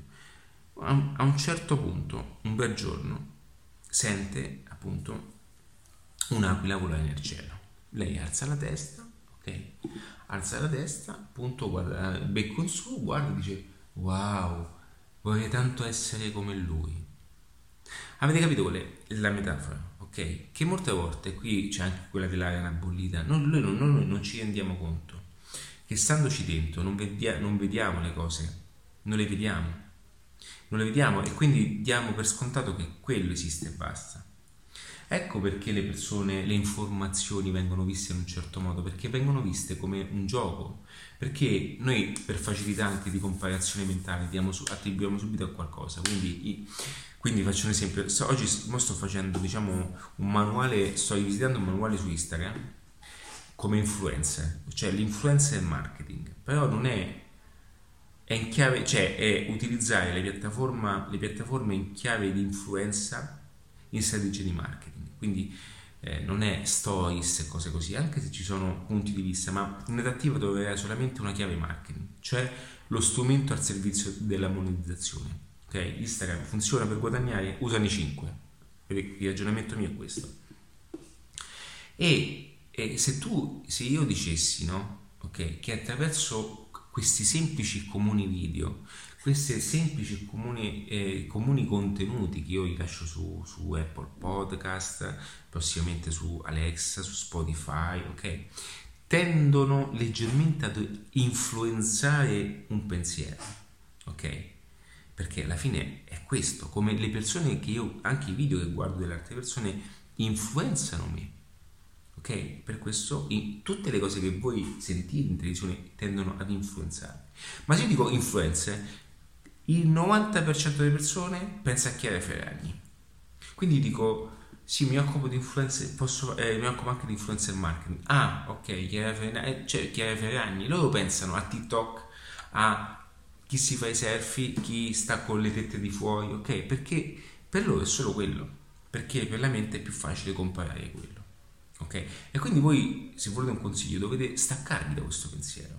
A un certo punto, un bel giorno, sente appunto un'aquila volare nel cielo. Lei alza la testa, ok? Alza la testa, appunto, guarda, becco in su, guarda e dice, wow, vorrei tanto essere come lui. Avete capito qual è la metafora? Ok? Che molte volte, qui c'è anche quella dell'aria bollita, noi, noi, noi, noi non ci rendiamo conto che standoci dentro non, vedia, non vediamo le cose, non le vediamo. Non le vediamo e quindi diamo per scontato che quello esiste e basta. Ecco perché le persone, le informazioni vengono viste in un certo modo, perché vengono viste come un gioco, perché noi per facilità anche di comparazione mentale diamo, attribuiamo subito a qualcosa, quindi, quindi faccio un esempio, oggi sto facendo diciamo, un manuale, sto visitando un manuale su Instagram come influencer, cioè l'influencer marketing, però non è è in chiave, cioè è utilizzare le le piattaforme in chiave di influenza in strategie di marketing. Quindi eh, non è stories e cose così, anche se ci sono punti di vista, ma in adattiva dove avere solamente una chiave marketing, cioè lo strumento al servizio della monetizzazione. Ok? Instagram funziona per guadagnare, usano i 5. Il ragionamento mio è questo. E, e se tu, se io dicessi, no? Ok, che attraverso questi semplici comuni video questi semplici comuni, eh, comuni contenuti che io vi lascio su, su, Apple Podcast, prossimamente su Alexa, su Spotify, ok? Tendono leggermente ad influenzare un pensiero, ok? Perché alla fine è questo, come le persone che io, anche i video che guardo delle altre persone, influenzano me. Ok? Per questo tutte le cose che voi sentite in televisione tendono ad influenzare. Ma se io dico influenze, il 90% delle persone pensa a Chiara Ferragni. Quindi dico, sì, mi occupo di influencer, posso, eh, mi occupo anche di influencer marketing. Ah, ok, Chiara Ferragni, eh, cioè Chiara Ferragni. Loro pensano a TikTok, a chi si fa i selfie, chi sta con le tette di fuori, ok? Perché per loro è solo quello, perché per la mente è più facile comparare quello. Ok? E quindi voi, se volete un consiglio, dovete staccarvi da questo pensiero.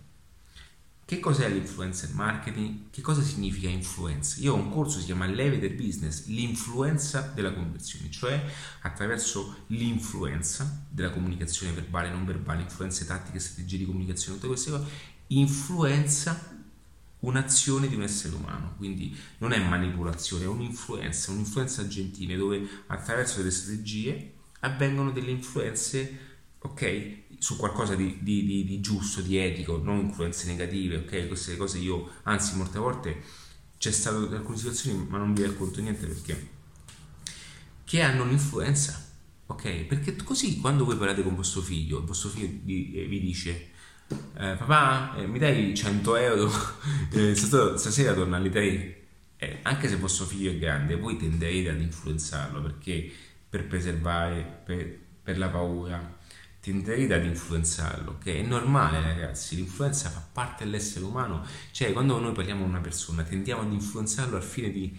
Che cos'è l'influencer marketing? Che cosa significa influenza? Io ho un corso che si chiama Leve del Business, l'influenza della conversione, cioè attraverso l'influenza della comunicazione verbale, non verbale, influenze tattiche, strategie di comunicazione, tutte queste cose, influenza un'azione di un essere umano, quindi non è manipolazione, è un'influenza, un'influenza gentile dove attraverso delle strategie avvengono delle influenze, ok, su qualcosa di, di, di, di giusto, di etico, non influenze negative, ok, queste cose io, anzi molte volte c'è stato alcune situazioni, ma non vi racconto niente perché, che hanno un'influenza, ok, perché così quando voi parlate con vostro figlio, vostro figlio vi, eh, vi dice eh, papà eh, mi dai 100 euro? <laughs> Eh, stasera torna alle 3 eh, anche se vostro figlio è grande voi tenderete ad influenzarlo perché per preservare per, per la paura tenderete ad influenzarlo che è normale ragazzi l'influenza fa parte dell'essere umano cioè quando noi parliamo con una persona tendiamo ad influenzarlo al fine di,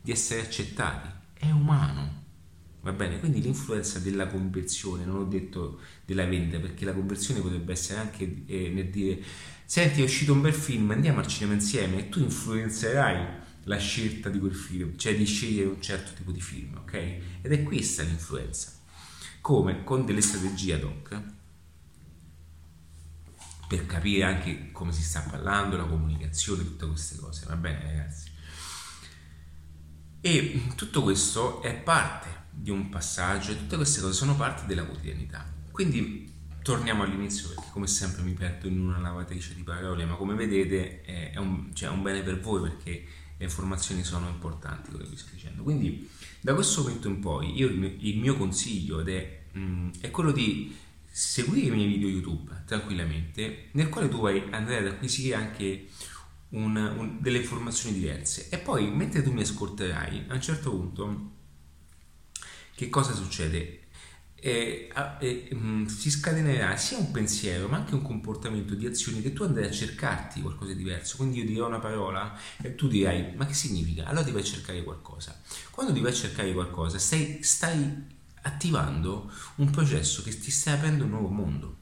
di essere accettati è umano Va bene, quindi l'influenza della conversione, non ho detto della vendita, perché la conversione potrebbe essere anche eh, nel dire senti è uscito un bel film, andiamo al cinema insieme e tu influenzerai la scelta di quel film, cioè di scegliere un certo tipo di film, ok? Ed è questa l'influenza. Come? Con delle strategie ad hoc per capire anche come si sta parlando, la comunicazione, tutte queste cose, va bene ragazzi? E tutto questo è parte di un passaggio tutte queste cose sono parte della quotidianità. Quindi torniamo all'inizio perché come sempre mi perdo in una lavatrice di parole, ma come vedete è un, cioè, un bene per voi perché le informazioni sono importanti, quello che vi sto dicendo. Quindi da questo momento in poi io, il mio consiglio è, mm, è quello di seguire i miei video YouTube tranquillamente, nel quale tu vai andare ad acquisire anche un, un, delle informazioni diverse e poi mentre tu mi ascolterai a un certo punto che cosa succede? E, e, mh, mm, si scatenerà sia un pensiero ma anche un comportamento di azioni che tu andrai a cercarti qualcosa di diverso quindi io dirò una parola e tu dirai ma che significa? allora ti vai a cercare qualcosa quando ti vai a cercare qualcosa stai, stai attivando un processo che ti stai aprendo un nuovo mondo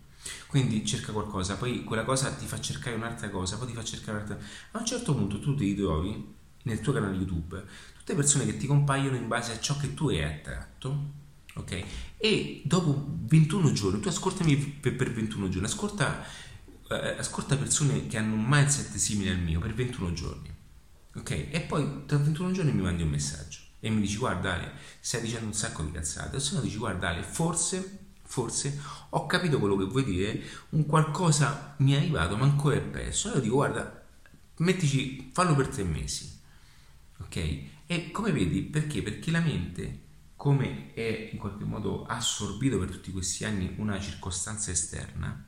quindi cerca qualcosa poi quella cosa ti fa cercare un'altra cosa poi ti fa cercare un'altra a un certo punto tu ti ritrovi nel tuo canale YouTube tutte persone che ti compaiono in base a ciò che tu hai attratto, ok? E dopo 21 giorni, tu ascoltami per, per 21 giorni, ascolta, eh, ascolta persone che hanno un mindset simile al mio per 21 giorni, ok? E poi tra 21 giorni mi mandi un messaggio e mi dici guarda Ale, stai dicendo un sacco di cazzate, o se no dici guarda Ale, forse forse ho capito quello che vuoi dire, un qualcosa mi è arrivato, ma ancora è perso. Allora dico, guarda, mettici, fallo per tre mesi, ok? E come vedi, perché? Perché la mente, come è in qualche modo assorbito per tutti questi anni una circostanza esterna,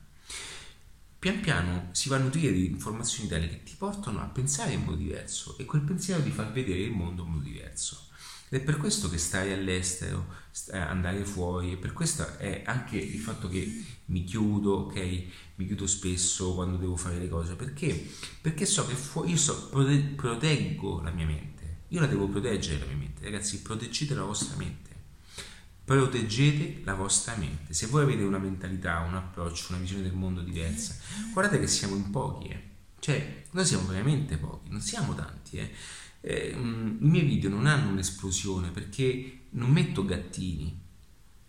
pian piano si va a nutrire di informazioni tali che ti portano a pensare in modo diverso e quel pensiero ti fa vedere il mondo in modo diverso. Ed è per questo che stare all'estero, andare fuori, e per questo è anche il fatto che mi chiudo, ok? Mi chiudo spesso quando devo fare le cose, perché? Perché so che fu- io so, proteggo la mia mente io la devo proteggere la mia mente. Ragazzi, proteggete la vostra mente. Proteggete la vostra mente. Se voi avete una mentalità, un approccio, una visione del mondo diversa, guardate che siamo in pochi, eh. Cioè, noi siamo veramente pochi, non siamo tanti, eh. Eh, I miei video non hanno un'esplosione perché non metto gattini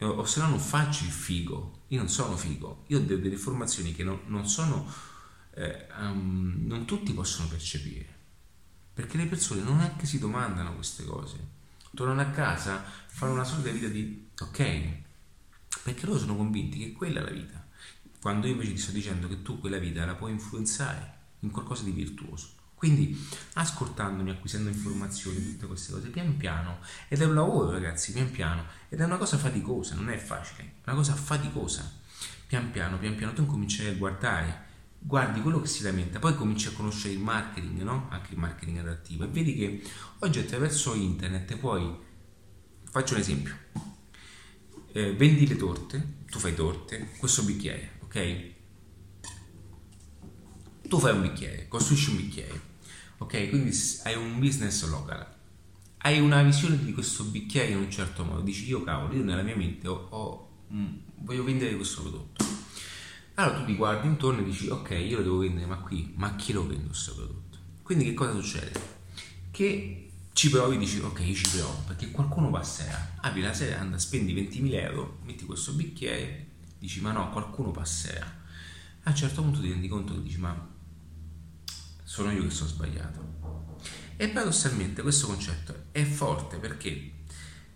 o, o se no non faccio il figo. Io non sono figo, io ho delle informazioni che non, non sono, eh, um, non tutti possono percepire. Perché le persone non è che si domandano queste cose. Tornano a casa, fanno una solita vita di ok, perché loro sono convinti che quella è la vita. Quando io invece ti sto dicendo che tu quella vita la puoi influenzare in qualcosa di virtuoso. Quindi ascoltandomi, acquisendo informazioni, tutte queste cose, pian piano, ed è un lavoro ragazzi, pian piano, ed è una cosa faticosa, non è facile, è una cosa faticosa. Pian piano, pian piano tu incomincerai a guardare guardi quello che si lamenta, poi cominci a conoscere il marketing, no? anche il marketing adattivo, e vedi che oggi attraverso internet puoi, faccio un esempio, eh, vendi le torte, tu fai torte, questo bicchiere, ok? Tu fai un bicchiere, costruisci un bicchiere, ok? Quindi hai un business local, hai una visione di questo bicchiere in un certo modo, dici io cavolo, io nella mia mente ho, ho, mh, mm, voglio vendere questo prodotto. Allora tu ti guardi intorno e dici ok io lo devo vendere ma qui ma chi lo vende questo prodotto? Quindi che cosa succede? Che ci provi dici ok io ci provo. Perché qualcuno passerà apri la seranda spendi 20.000 euro metti questo bicchiere dici ma no qualcuno passerà a un certo punto ti rendi conto che dici ma sono io che sono sbagliato. E paradossalmente questo concetto è forte perché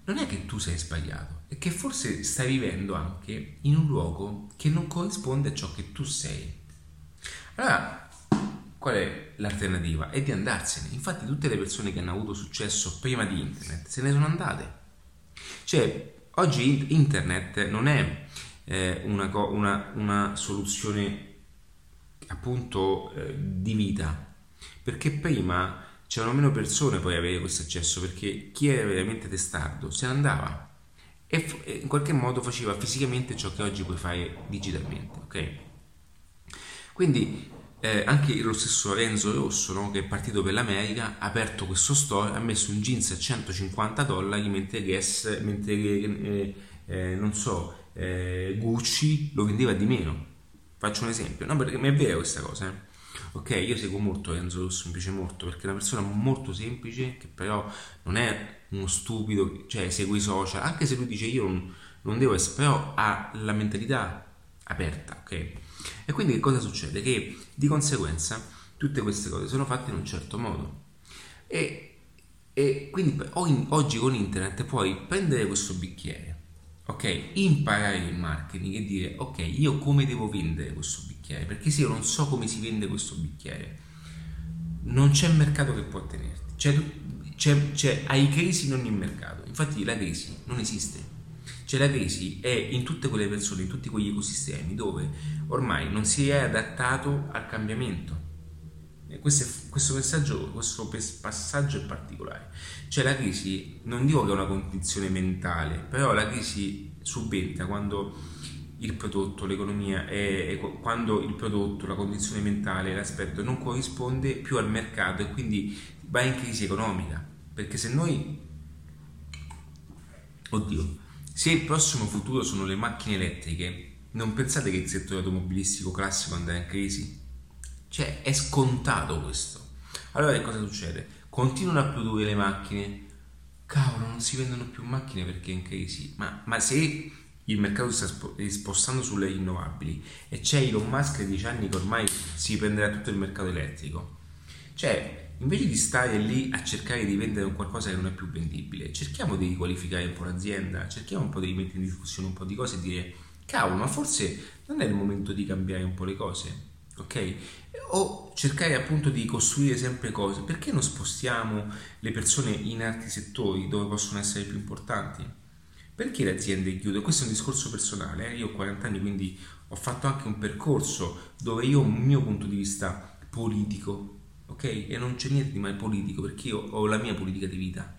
non è che tu sei sbagliato, è che forse stai vivendo anche in un luogo che non corrisponde a ciò che tu sei. Allora, qual è l'alternativa? È di andarsene. Infatti tutte le persone che hanno avuto successo prima di internet se ne sono andate. Cioè, oggi internet non è eh, una, una, una, soluzione appunto eh, di vita, perché prima c'erano meno persone poi avere questo accesso, perché chi era veramente testardo se ne andava e, f- in qualche modo faceva fisicamente ciò che oggi puoi fare digitalmente, ok? Quindi eh, anche lo stesso Renzo Rosso, no, che è partito per l'America, ha aperto questo store, ha messo un jeans a 150 dollari, mentre, Guess, mentre eh, eh, non so, eh, Gucci lo vendeva di meno. Faccio un esempio, no, perché mi è vera questa cosa. Eh. Ok, io seguo molto Renzo Rosso, mi piace molto perché è una persona molto semplice, che però non è uno stupido, cioè segue i social, anche se lui dice io non, non devo essere, però ha la mentalità aperta, ok? E quindi che cosa succede? Che di conseguenza tutte queste cose sono fatte in un certo modo. E, e quindi oggi con internet puoi prendere questo bicchiere, ok? Imparare il marketing e dire ok, io come devo vendere questo bicchiere? Perché se io non so come si vende questo bicchiere, non c'è mercato che può tenerti. C'è, c'è, c'è, hai crisi in ogni mercato. Infatti la crisi non esiste cioè la crisi è in tutte quelle persone, in tutti quegli ecosistemi dove ormai non si è adattato al cambiamento. Questo, è, questo, questo passaggio è particolare. Cioè la crisi, non dico che è una condizione mentale, però la crisi subentra quando il prodotto, l'economia, è, è, quando il prodotto, la condizione mentale, l'aspetto non corrisponde più al mercato e quindi va in crisi economica. Perché se noi... Oddio, se il prossimo futuro sono le macchine elettriche, non pensate che il settore automobilistico classico andrà in crisi? Cioè, è scontato questo. Allora che cosa succede? Continuano a produrre le macchine, cavolo, non si vendono più macchine perché è in crisi. Ma, ma se il mercato sta spostando sulle rinnovabili e c'è Elon Musk di 10 anni che ormai si prenderà tutto il mercato elettrico, cioè invece di stare lì a cercare di vendere un qualcosa che non è più vendibile, cerchiamo di riqualificare un po' l'azienda, cerchiamo un po' di mettere in discussione un po' di cose e dire cavolo, ma forse non è il momento di cambiare un po' le cose, ok? O cercare appunto di costruire sempre cose, perché non spostiamo le persone in altri settori dove possono essere più importanti? Perché le aziende chiudono? Questo è un discorso personale, eh? io ho 40 anni quindi ho fatto anche un percorso dove io ho un mio punto di vista politico ok? E non c'è niente di mai politico perché io ho la mia politica di vita.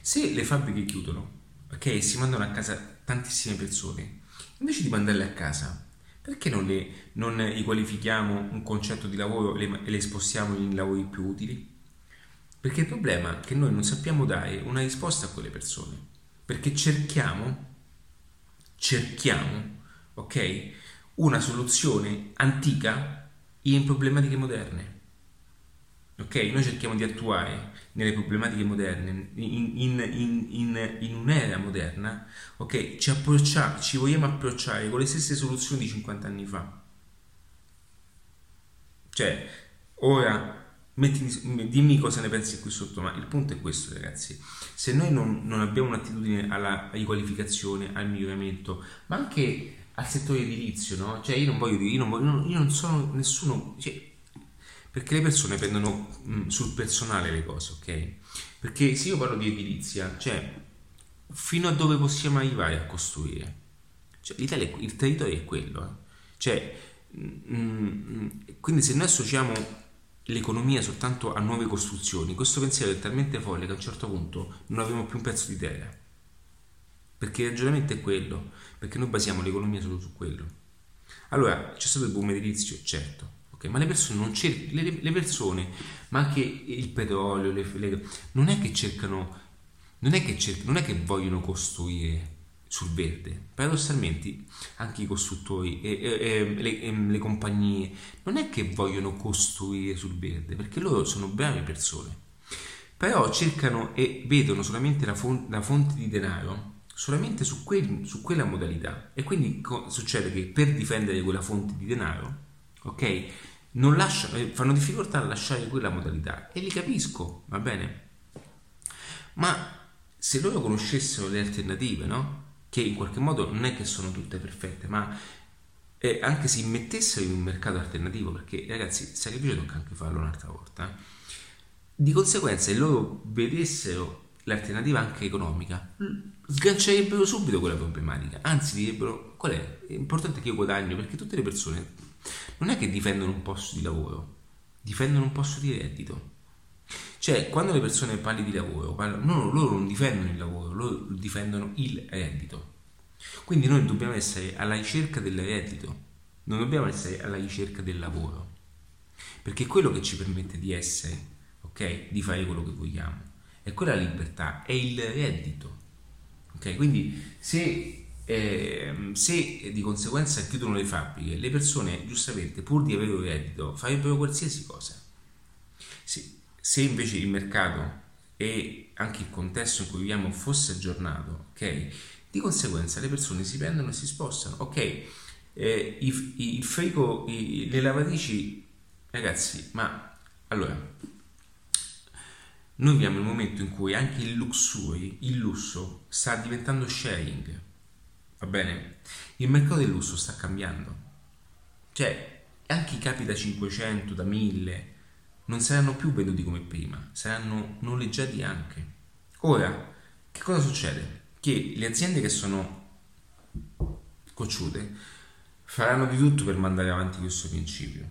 Se le fabbriche chiudono, ok, si mandano a casa tantissime persone, invece di mandarle a casa, perché non, le, non qualifichiamo un concetto di lavoro e le, le spostiamo in lavori più utili? Perché il problema è che noi non sappiamo dare una risposta a quelle persone, perché cerchiamo, cerchiamo, ok, una soluzione antica in problematiche moderne. Ok? Noi cerchiamo di attuare nelle problematiche moderne, in, in, in, in un'era moderna, ok? Ci, ci vogliamo approcciare con le stesse soluzioni di 50 anni fa. Cioè, ora Metti, dimmi cosa ne pensi qui sotto, ma il punto è questo, ragazzi. Se noi non, non abbiamo un'attitudine alla riqualificazione, al miglioramento, ma anche al settore edilizio, no? Cioè, io non voglio dire, io non, voglio, io non sono nessuno. Cioè, perché le persone prendono mm, sul personale le cose, ok? Perché se io parlo di edilizia, cioè, fino a dove possiamo arrivare a costruire? Cioè, l'Italia, il territorio è quello, eh? Cioè, mm, mm, quindi se noi associamo l'economia soltanto a nuove costruzioni, questo pensiero è talmente folle che a un certo punto non abbiamo più un pezzo di terra. Perché il ragionamento è quello, perché noi basiamo l'economia solo su quello. Allora, c'è stato il boom edilizio, certo, ma le persone non cercano, le, le, persone, ma anche il petrolio, le, le, non è che cercano, non è che, cercano, non è che vogliono costruire sul verde. Paradossalmente anche i costruttori e, e, e le, le, compagnie non è che vogliono costruire sul verde, perché loro sono brave persone, però cercano e vedono solamente la fonte, la fonte di denaro solamente su, quel, su, quella modalità e quindi co- succede che per difendere quella fonte di denaro, ok? Non lasciano, eh, fanno difficoltà a lasciare quella modalità e li capisco, va bene? Ma se loro conoscessero le alternative, no? Che in qualche modo non è che sono tutte perfette, ma eh, anche se immettessero in un mercato alternativo, perché ragazzi, sacrificio tocca anche farlo un'altra volta, eh? di conseguenza se loro vedessero l'alternativa anche economica, sgancerebbero subito quella problematica, anzi direbbero qual è? È importante che io guadagno perché tutte le persone non è che difendono un posto di lavoro, difendono un posto di reddito. Cioè, quando le persone parli di lavoro, parlano, no, loro non difendono il lavoro, loro difendono il reddito. Quindi noi dobbiamo essere alla ricerca del reddito, non dobbiamo essere alla ricerca del lavoro, perché è quello che ci permette di essere, ok? Di fare quello che vogliamo. E quella libertà è il reddito. Ok? Quindi se, eh, se di conseguenza chiudono le fabbriche, le persone giustamente pur di avere un reddito farebbero qualsiasi cosa. Se, se invece il mercato e anche il contesto in cui viviamo fosse aggiornato, ok? Di conseguenza le persone si prendono e si spostano, ok? Eh, il, frigo, le lavatrici, ragazzi, ma allora noi viviamo il momento in cui anche il luxury, il lusso, sta diventando sharing. Va bene? Il mercato del lusso sta cambiando. Cioè, anche i capi da 500, da 1000, non saranno più venduti come prima, saranno noleggiati anche. Ora, che cosa succede? Che le aziende che sono cocciute faranno di tutto per mandare avanti questo principio,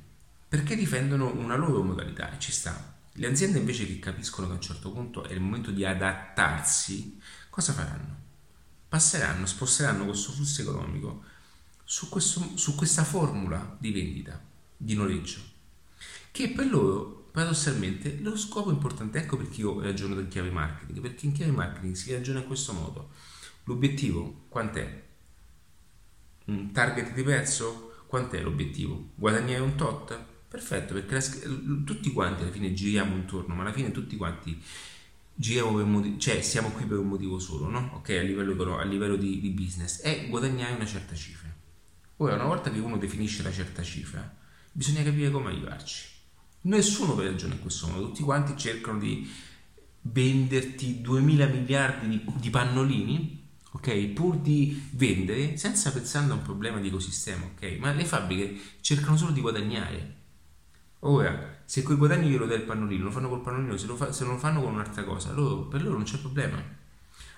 perché difendono una loro modalità e ci sta. Le aziende invece che capiscono che a un certo punto è il momento di adattarsi, cosa faranno? Passeranno, sposteranno questo flusso economico su, questo, su questa formula di vendita, di noleggio, che per loro paradossalmente lo scopo importante, ecco perché io ragiono in chiave marketing, perché in chiave marketing si ragiona in questo modo. L'obiettivo quant'è? Un target di prezzo? Quant'è l'obiettivo? Guadagnare un tot? Perfetto, perché la, tutti quanti alla fine giriamo intorno, ma alla fine tutti quanti giriamo per motivo, cioè siamo qui per un motivo solo, no? Ok, a livello, a livello di, di business, è guadagnare una certa cifra. Ora, una volta che uno definisce una certa cifra, bisogna capire come arrivarci. Nessuno ragiona in questo modo, tutti quanti cercano di venderti 2000 miliardi di, di pannolini, ok? Pur di vendere senza pensare a un problema di ecosistema, ok? Ma le fabbriche cercano solo di guadagnare Ora, se quei guadagni glielo dai il pannolino, lo fanno col pannolino, se lo, fa, se lo fanno con un'altra cosa, loro, per loro non c'è problema.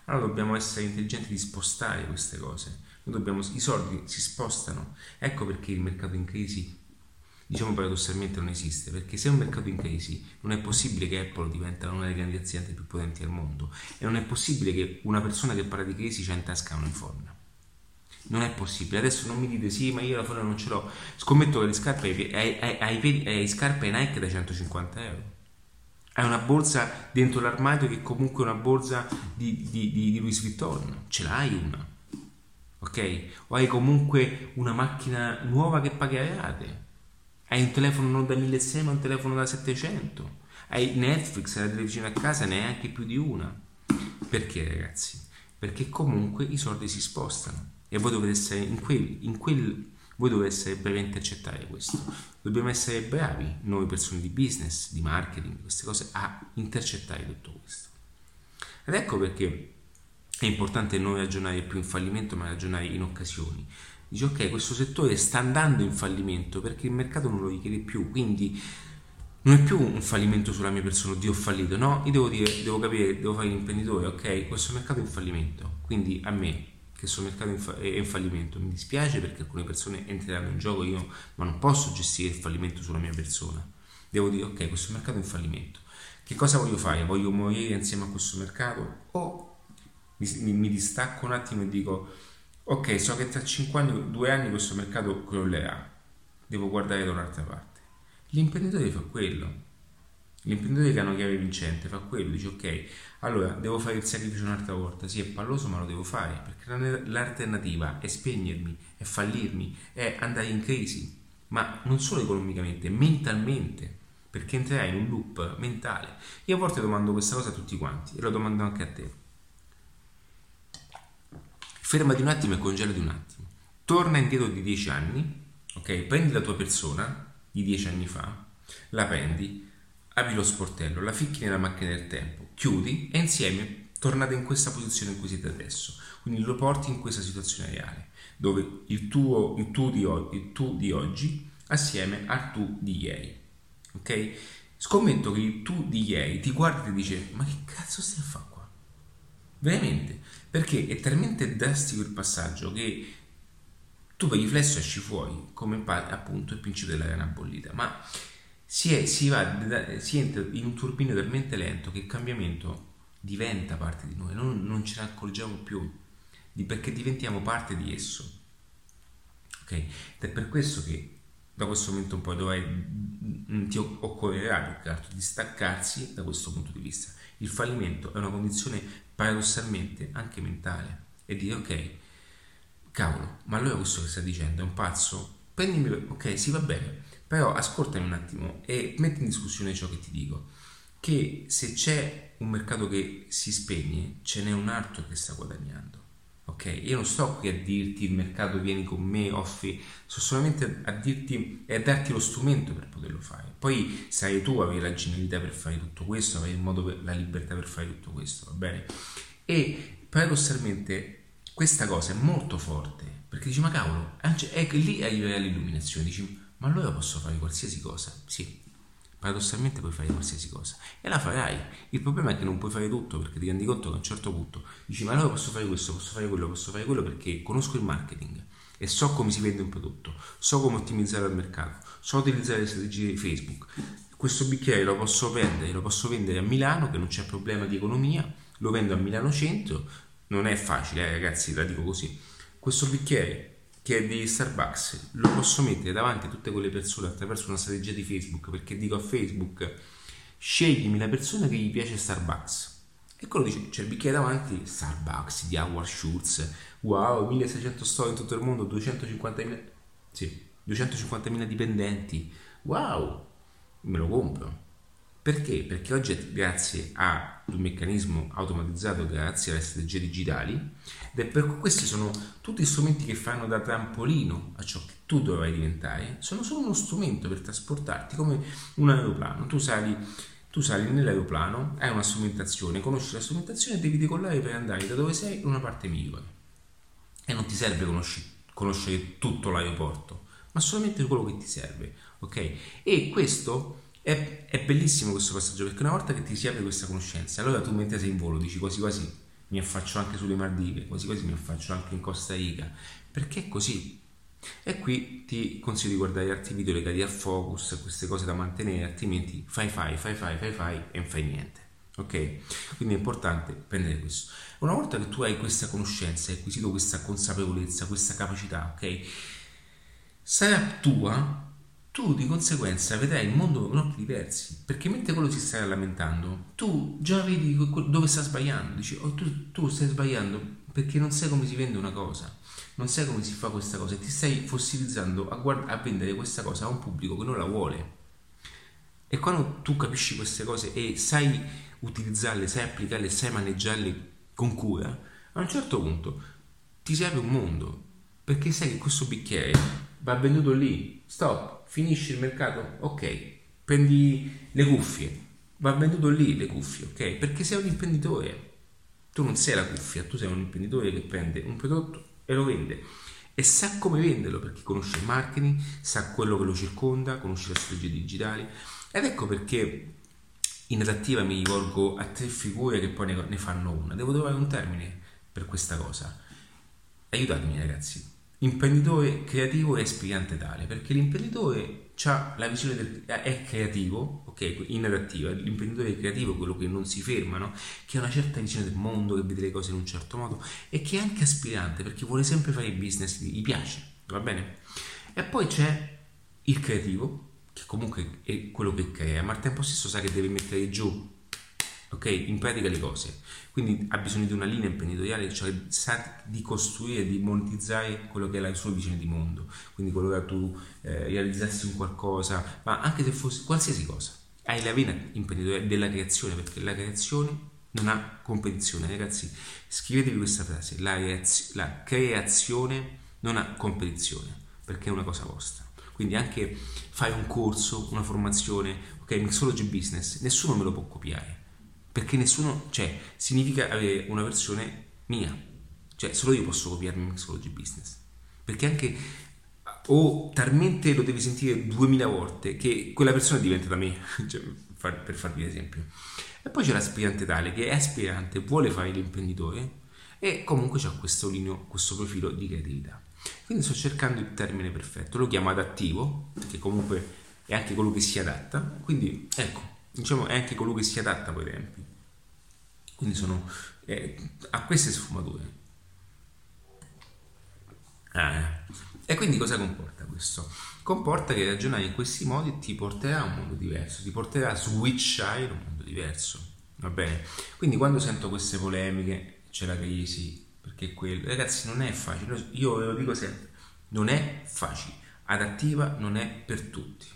Allora dobbiamo essere intelligenti di spostare queste cose. Dobbiamo, I soldi si spostano. Ecco perché il mercato in crisi, diciamo paradossalmente, non esiste. Perché se è un mercato in crisi, non è possibile che Apple diventa una delle grandi aziende più potenti al mondo. E non è possibile che una persona che parla di crisi c'ha in tasca un iPhone. Non è possibile. Adesso non mi dite sì, ma io la foto non ce l'ho. Scommetto che le scarpe hai, hai, scarpe Nike da 150 euro. Hai una borsa dentro l'armadio che è comunque una borsa di, di, di, di Louis Vuitton. Ce l'hai una. Ok? O hai comunque una macchina nuova che rate. Hai un telefono non da 1600 ma un telefono da 700. Hai Netflix, la televisione a casa, neanche più di una. Perché ragazzi? Perché comunque i soldi si spostano e voi dovete essere in quel, in quel voi dovete essere bravi a intercettare questo. Dobbiamo essere bravi, noi persone di business, di marketing, queste cose, a intercettare tutto questo. Ed ecco perché è importante non ragionare più in fallimento, ma ragionare in occasioni. Dice ok, questo settore sta andando in fallimento perché il mercato non lo richiede più, quindi non è più un fallimento sulla mia persona, oddio ho fallito, no, io devo dire, devo capire, devo fare l'imprenditore, ok, questo mercato è in fallimento, quindi a me questo mercato è in fallimento. Mi dispiace perché alcune persone entreranno in gioco, io ma non posso gestire il fallimento sulla mia persona. Devo dire, ok, questo mercato è in fallimento. Che cosa voglio fare? Voglio morire insieme a questo mercato? O mi, mi distacco un attimo e dico, ok, so che tra 5 anni, 2 anni questo mercato crollerà, devo guardare da un'altra parte. L'imprenditore fa quello, L'imprenditore che ha una chiave vincente fa quello, dice ok, allora devo fare il sacrificio un'altra volta, sì è palloso ma lo devo fare, perché l'alternativa è spegnermi, è fallirmi, è andare in crisi, ma non solo economicamente, mentalmente, perché entrerai in un loop mentale. Io a volte domando questa cosa a tutti quanti e lo domando anche a te. Fermati un attimo e congelati un attimo. Torna indietro di dieci anni, ok? Prendi la tua persona, di dieci anni fa, la prendi, apri lo sportello, la ficchi nella macchina del tempo, chiudi e insieme tornate in questa posizione in cui siete adesso. Quindi lo porti in questa situazione reale, dove il tuo, il tu, di, il tu di oggi assieme al tu di ieri. Ok? Scommetto che il tu di ieri ti guarda e ti dice: Ma che cazzo stai a fare qua? Veramente? Perché è talmente drastico il passaggio che tu per riflesso esci fuori, come appunto il principio della rana bollita. Ma si, è, si, va, si entra in un turbino talmente lento che il cambiamento diventa parte di noi, non, non ce ne accorgiamo più, perché diventiamo parte di esso. Ok? Ed è per questo che da questo momento in poi dovrai, ti occorrerà più che altro distaccarsi da questo punto di vista. Il fallimento è una condizione paradossalmente anche mentale e dire ok, cavolo, ma allora questo che sta dicendo è un pazzo? Prendimi, ok, sì va bene, però ascoltami un attimo e metti in discussione ciò che ti dico, che se c'è un mercato che si spegne, ce n'è un altro che sta guadagnando ok? Io non sto qui a dirti il mercato vieni con me, offri, sto solamente a dirti e a darti lo strumento per poterlo fare. Poi sai tu avevi la genialità per fare tutto questo, avevi il modo per, la libertà per fare tutto questo, va bene? E paradossalmente questa cosa è molto forte, perché dici ma cavolo, è che lì arrivi all'illuminazione, dici ma allora posso fare qualsiasi cosa? Sì, paradossalmente puoi fare qualsiasi cosa e la farai. Il problema è che non puoi fare tutto perché ti rendi conto che a un certo punto dici ma allora posso fare questo, posso fare quello, posso fare quello perché conosco il marketing e so come si vende un prodotto, so come ottimizzare il mercato, so utilizzare le strategie di Facebook. Questo bicchiere lo posso vendere, lo posso vendere a Milano che non c'è problema di economia, lo vendo a Milano Centro, non è facile eh, ragazzi, la dico così. Questo bicchiere che è di Starbucks, lo posso mettere davanti a tutte quelle persone attraverso una strategia di Facebook perché dico a Facebook sceglimi la persona che gli piace Starbucks. E quello dice c'è il bicchiere davanti Starbucks di Howard Schultz. Wow 1600 storie in tutto il mondo 250.000 sì 250.000 dipendenti. Wow me lo compro. Perché? Perché oggi grazie a un meccanismo automatizzato, grazie alle strategie digitali, ed è per questi sono tutti strumenti che fanno da trampolino a ciò che tu dovrai diventare, sono solo uno strumento per trasportarti come un aeroplano. Tu sali, tu sali nell'aeroplano, hai una strumentazione, conosci la strumentazione e devi decollare per andare da dove sei in una parte migliore. E non ti serve conosci, conoscere tutto l'aeroporto, ma solamente quello che ti serve, ok? E questo è, è, bellissimo questo passaggio perché una volta che ti si apre questa conoscenza, allora tu mentre sei in volo dici quasi quasi mi affaccio anche sulle Maldive, quasi quasi mi affaccio anche in Costa Rica, perché è così. E qui ti consiglio di guardare altri video legati al focus, queste cose da mantenere, altrimenti fai fai, fai fai, fai fai e non fai niente. Ok? Quindi è importante prendere questo. Una volta che tu hai questa conoscenza, hai acquisito questa consapevolezza, questa capacità, ok? Sarà tua tu di conseguenza vedrai il mondo con occhi diversi, perché mentre quello si sta lamentando, tu già vedi dove sta sbagliando, dici oh, tu, tu, stai sbagliando perché non sai come si vende una cosa, non sai come si fa questa cosa e ti stai fossilizzando a, guard- a vendere questa cosa a un pubblico che non la vuole. E quando tu capisci queste cose e sai utilizzarle, sai applicarle, sai maneggiarle con cura, a un certo punto ti serve un mondo, perché sai che questo bicchiere va venduto lì, stop, finisci il mercato, ok, prendi le cuffie, va venduto lì le cuffie, ok? Perché sei un imprenditore, tu non sei la cuffia, tu sei un imprenditore che prende un prodotto e lo vende e sa come venderlo perché conosce il marketing, sa quello che lo circonda, conosce le strategie digitali ed ecco perché in adattiva mi rivolgo a tre figure che poi ne fanno una. Devo trovare un termine per questa cosa. Aiutatemi ragazzi imprenditore creativo e aspirante tale, perché l'imprenditore ha la visione del, è creativo, ok, in adattiva, l'imprenditore creativo è quello che non si ferma, no? che ha una certa visione del mondo, che vede le cose in un certo modo e che è anche aspirante perché vuole sempre fare il business, gli piace, va bene? E poi c'è il creativo, che comunque è quello che crea, ma al tempo stesso sa che deve mettere giù ok? In pratica le cose. Quindi ha bisogno di una linea imprenditoriale, cioè sa di costruire, di monetizzare quello che è la sua visione di mondo. Quindi quello che tu eh, realizzassi un qualcosa, ma anche se fosse qualsiasi cosa. Hai la vena imprenditoriale della creazione, perché la creazione non ha competizione. Ragazzi, scrivetevi questa frase, la, reaz- la creazione non ha competizione, perché è una cosa vostra. quindi anche fai un corso, una formazione, ok, Mixology Business, nessuno me lo può copiare, perché nessuno, cioè, significa avere una versione mia, cioè solo io posso copiarmi Mixology Business, perché anche o talmente lo devi sentire duemila volte che quella persona diventa da me, <laughs> cioè, per farvi l'esempio. E poi c'è l'aspirante tale che è aspirante, vuole fare l'imprenditore e comunque c'ha questo, lineo, questo profilo di creatività. Quindi sto cercando il termine perfetto, lo chiamo adattivo, che comunque è anche colui che si adatta, quindi ecco, diciamo è anche colui che si adatta poi ai tempi. Quindi sono eh, a queste sfumature. Ah, e quindi cosa comporta questo? Comporta che ragionare in questi modi ti porterà a un mondo diverso, ti porterà a switchare in un mondo diverso. Va bene? Quindi quando sento queste polemiche, c'è la crisi, perché quello, ragazzi, non è facile. Io ve lo dico sempre, non è facile. Adattiva non è per tutti.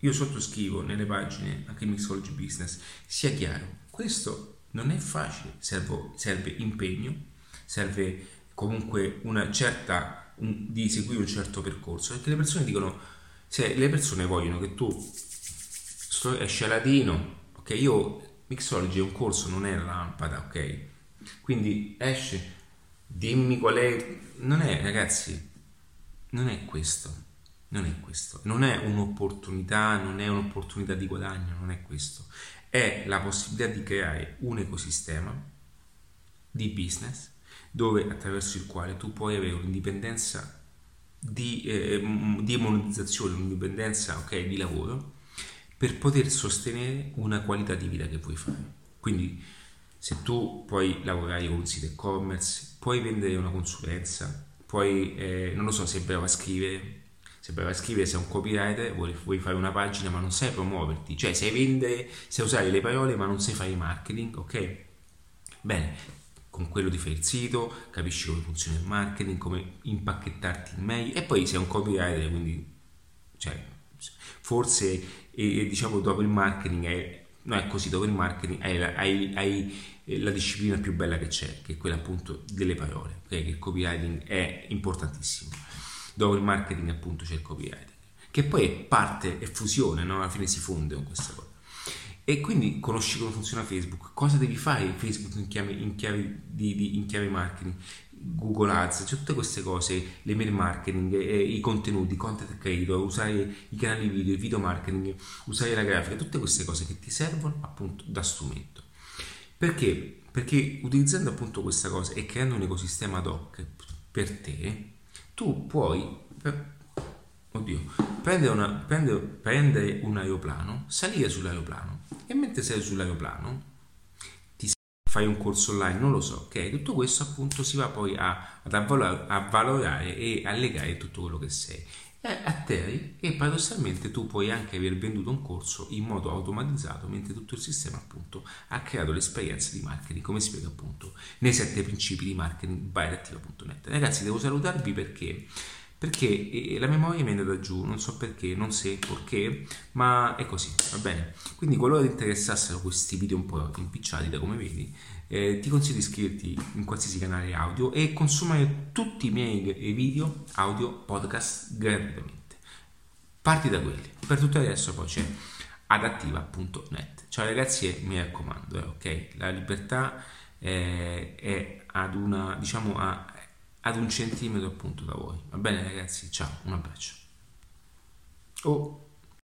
Io sottoscrivo nelle pagine anche Mixology Business, sia chiaro, questo non è facile, serve, serve impegno, serve comunque una certa, un, di seguire un certo percorso, perché le persone dicono, se le persone vogliono che tu esci a latino, ok, io Mixology è un corso, non è la lampada, ok? Quindi esce, dimmi qual è... Non è, ragazzi, non è questo. Non è questo. Non è un'opportunità, non è un'opportunità di guadagno, non è questo. È la possibilità di creare un ecosistema di business dove attraverso il quale tu puoi avere un'indipendenza di, eh, di monetizzazione, un'indipendenza okay, di lavoro per poter sostenere una qualità di vita che vuoi fare. Quindi se tu puoi lavorare con un sito e-commerce, puoi vendere una consulenza, puoi, eh, non lo so, sei bravo a scrivere, sei bravo a scrivere, sei un copywriter, vuoi, vuoi, fare una pagina ma non sai promuoverti, cioè sai vendere, sai usare le parole ma non sai fare marketing, ok? Bene, con quello ti fai il sito, capisci come funziona il marketing, come impacchettarti meglio e poi sei un copywriter, quindi cioè, forse e, diciamo dopo il marketing è non è così, dopo il marketing hai, hai, hai, eh, la disciplina più bella che c'è, che è quella appunto delle parole, okay? che il copywriting è importantissimo. Dopo il marketing appunto c'è il copywriting, che poi è parte, è fusione, no? alla fine si fonde con questa cosa. E quindi conosci come funziona Facebook, cosa devi fare in Facebook in chiave, in chiave, di, di, in chiave marketing, Google Ads, cioè tutte queste cose, l'email marketing, eh, i contenuti, content creator, usare i canali video, il video marketing, usare la grafica, tutte queste cose che ti servono appunto da strumento. Perché? Perché utilizzando appunto questa cosa e creando un ecosistema ad hoc per te, tu puoi, oddio, prendere, una, prendere, prendere un aeroplano, salire sull'aeroplano e mentre sei sull'aeroplano fai un corso online, non lo so, ok? Tutto questo appunto si va poi a, ad avvalorare, a valorare e a legare tutto quello che sei. E atterri e paradossalmente tu puoi anche aver venduto un corso in modo automatizzato mentre tutto il sistema appunto ha creato l'esperienza di marketing come spiega appunto nei sette principi di marketing by Ragazzi devo salutarvi perché perché la memoria mi è andata giù, non so perché, non so perché, ma è così, va bene. Quindi qualora ti interessassero questi video un po' impicciati da come vedi, eh, ti consiglio di iscriverti in qualsiasi canale audio e consumare tutti i miei video, audio, podcast gratuitamente. Parti da quelli. Per tutto adesso poi c'è adattiva.net. Ciao ragazzi e mi raccomando, eh, ok? La libertà eh, è ad una, diciamo, a, ad un centimetro appunto da voi. Va bene ragazzi? Ciao, un abbraccio. Oh.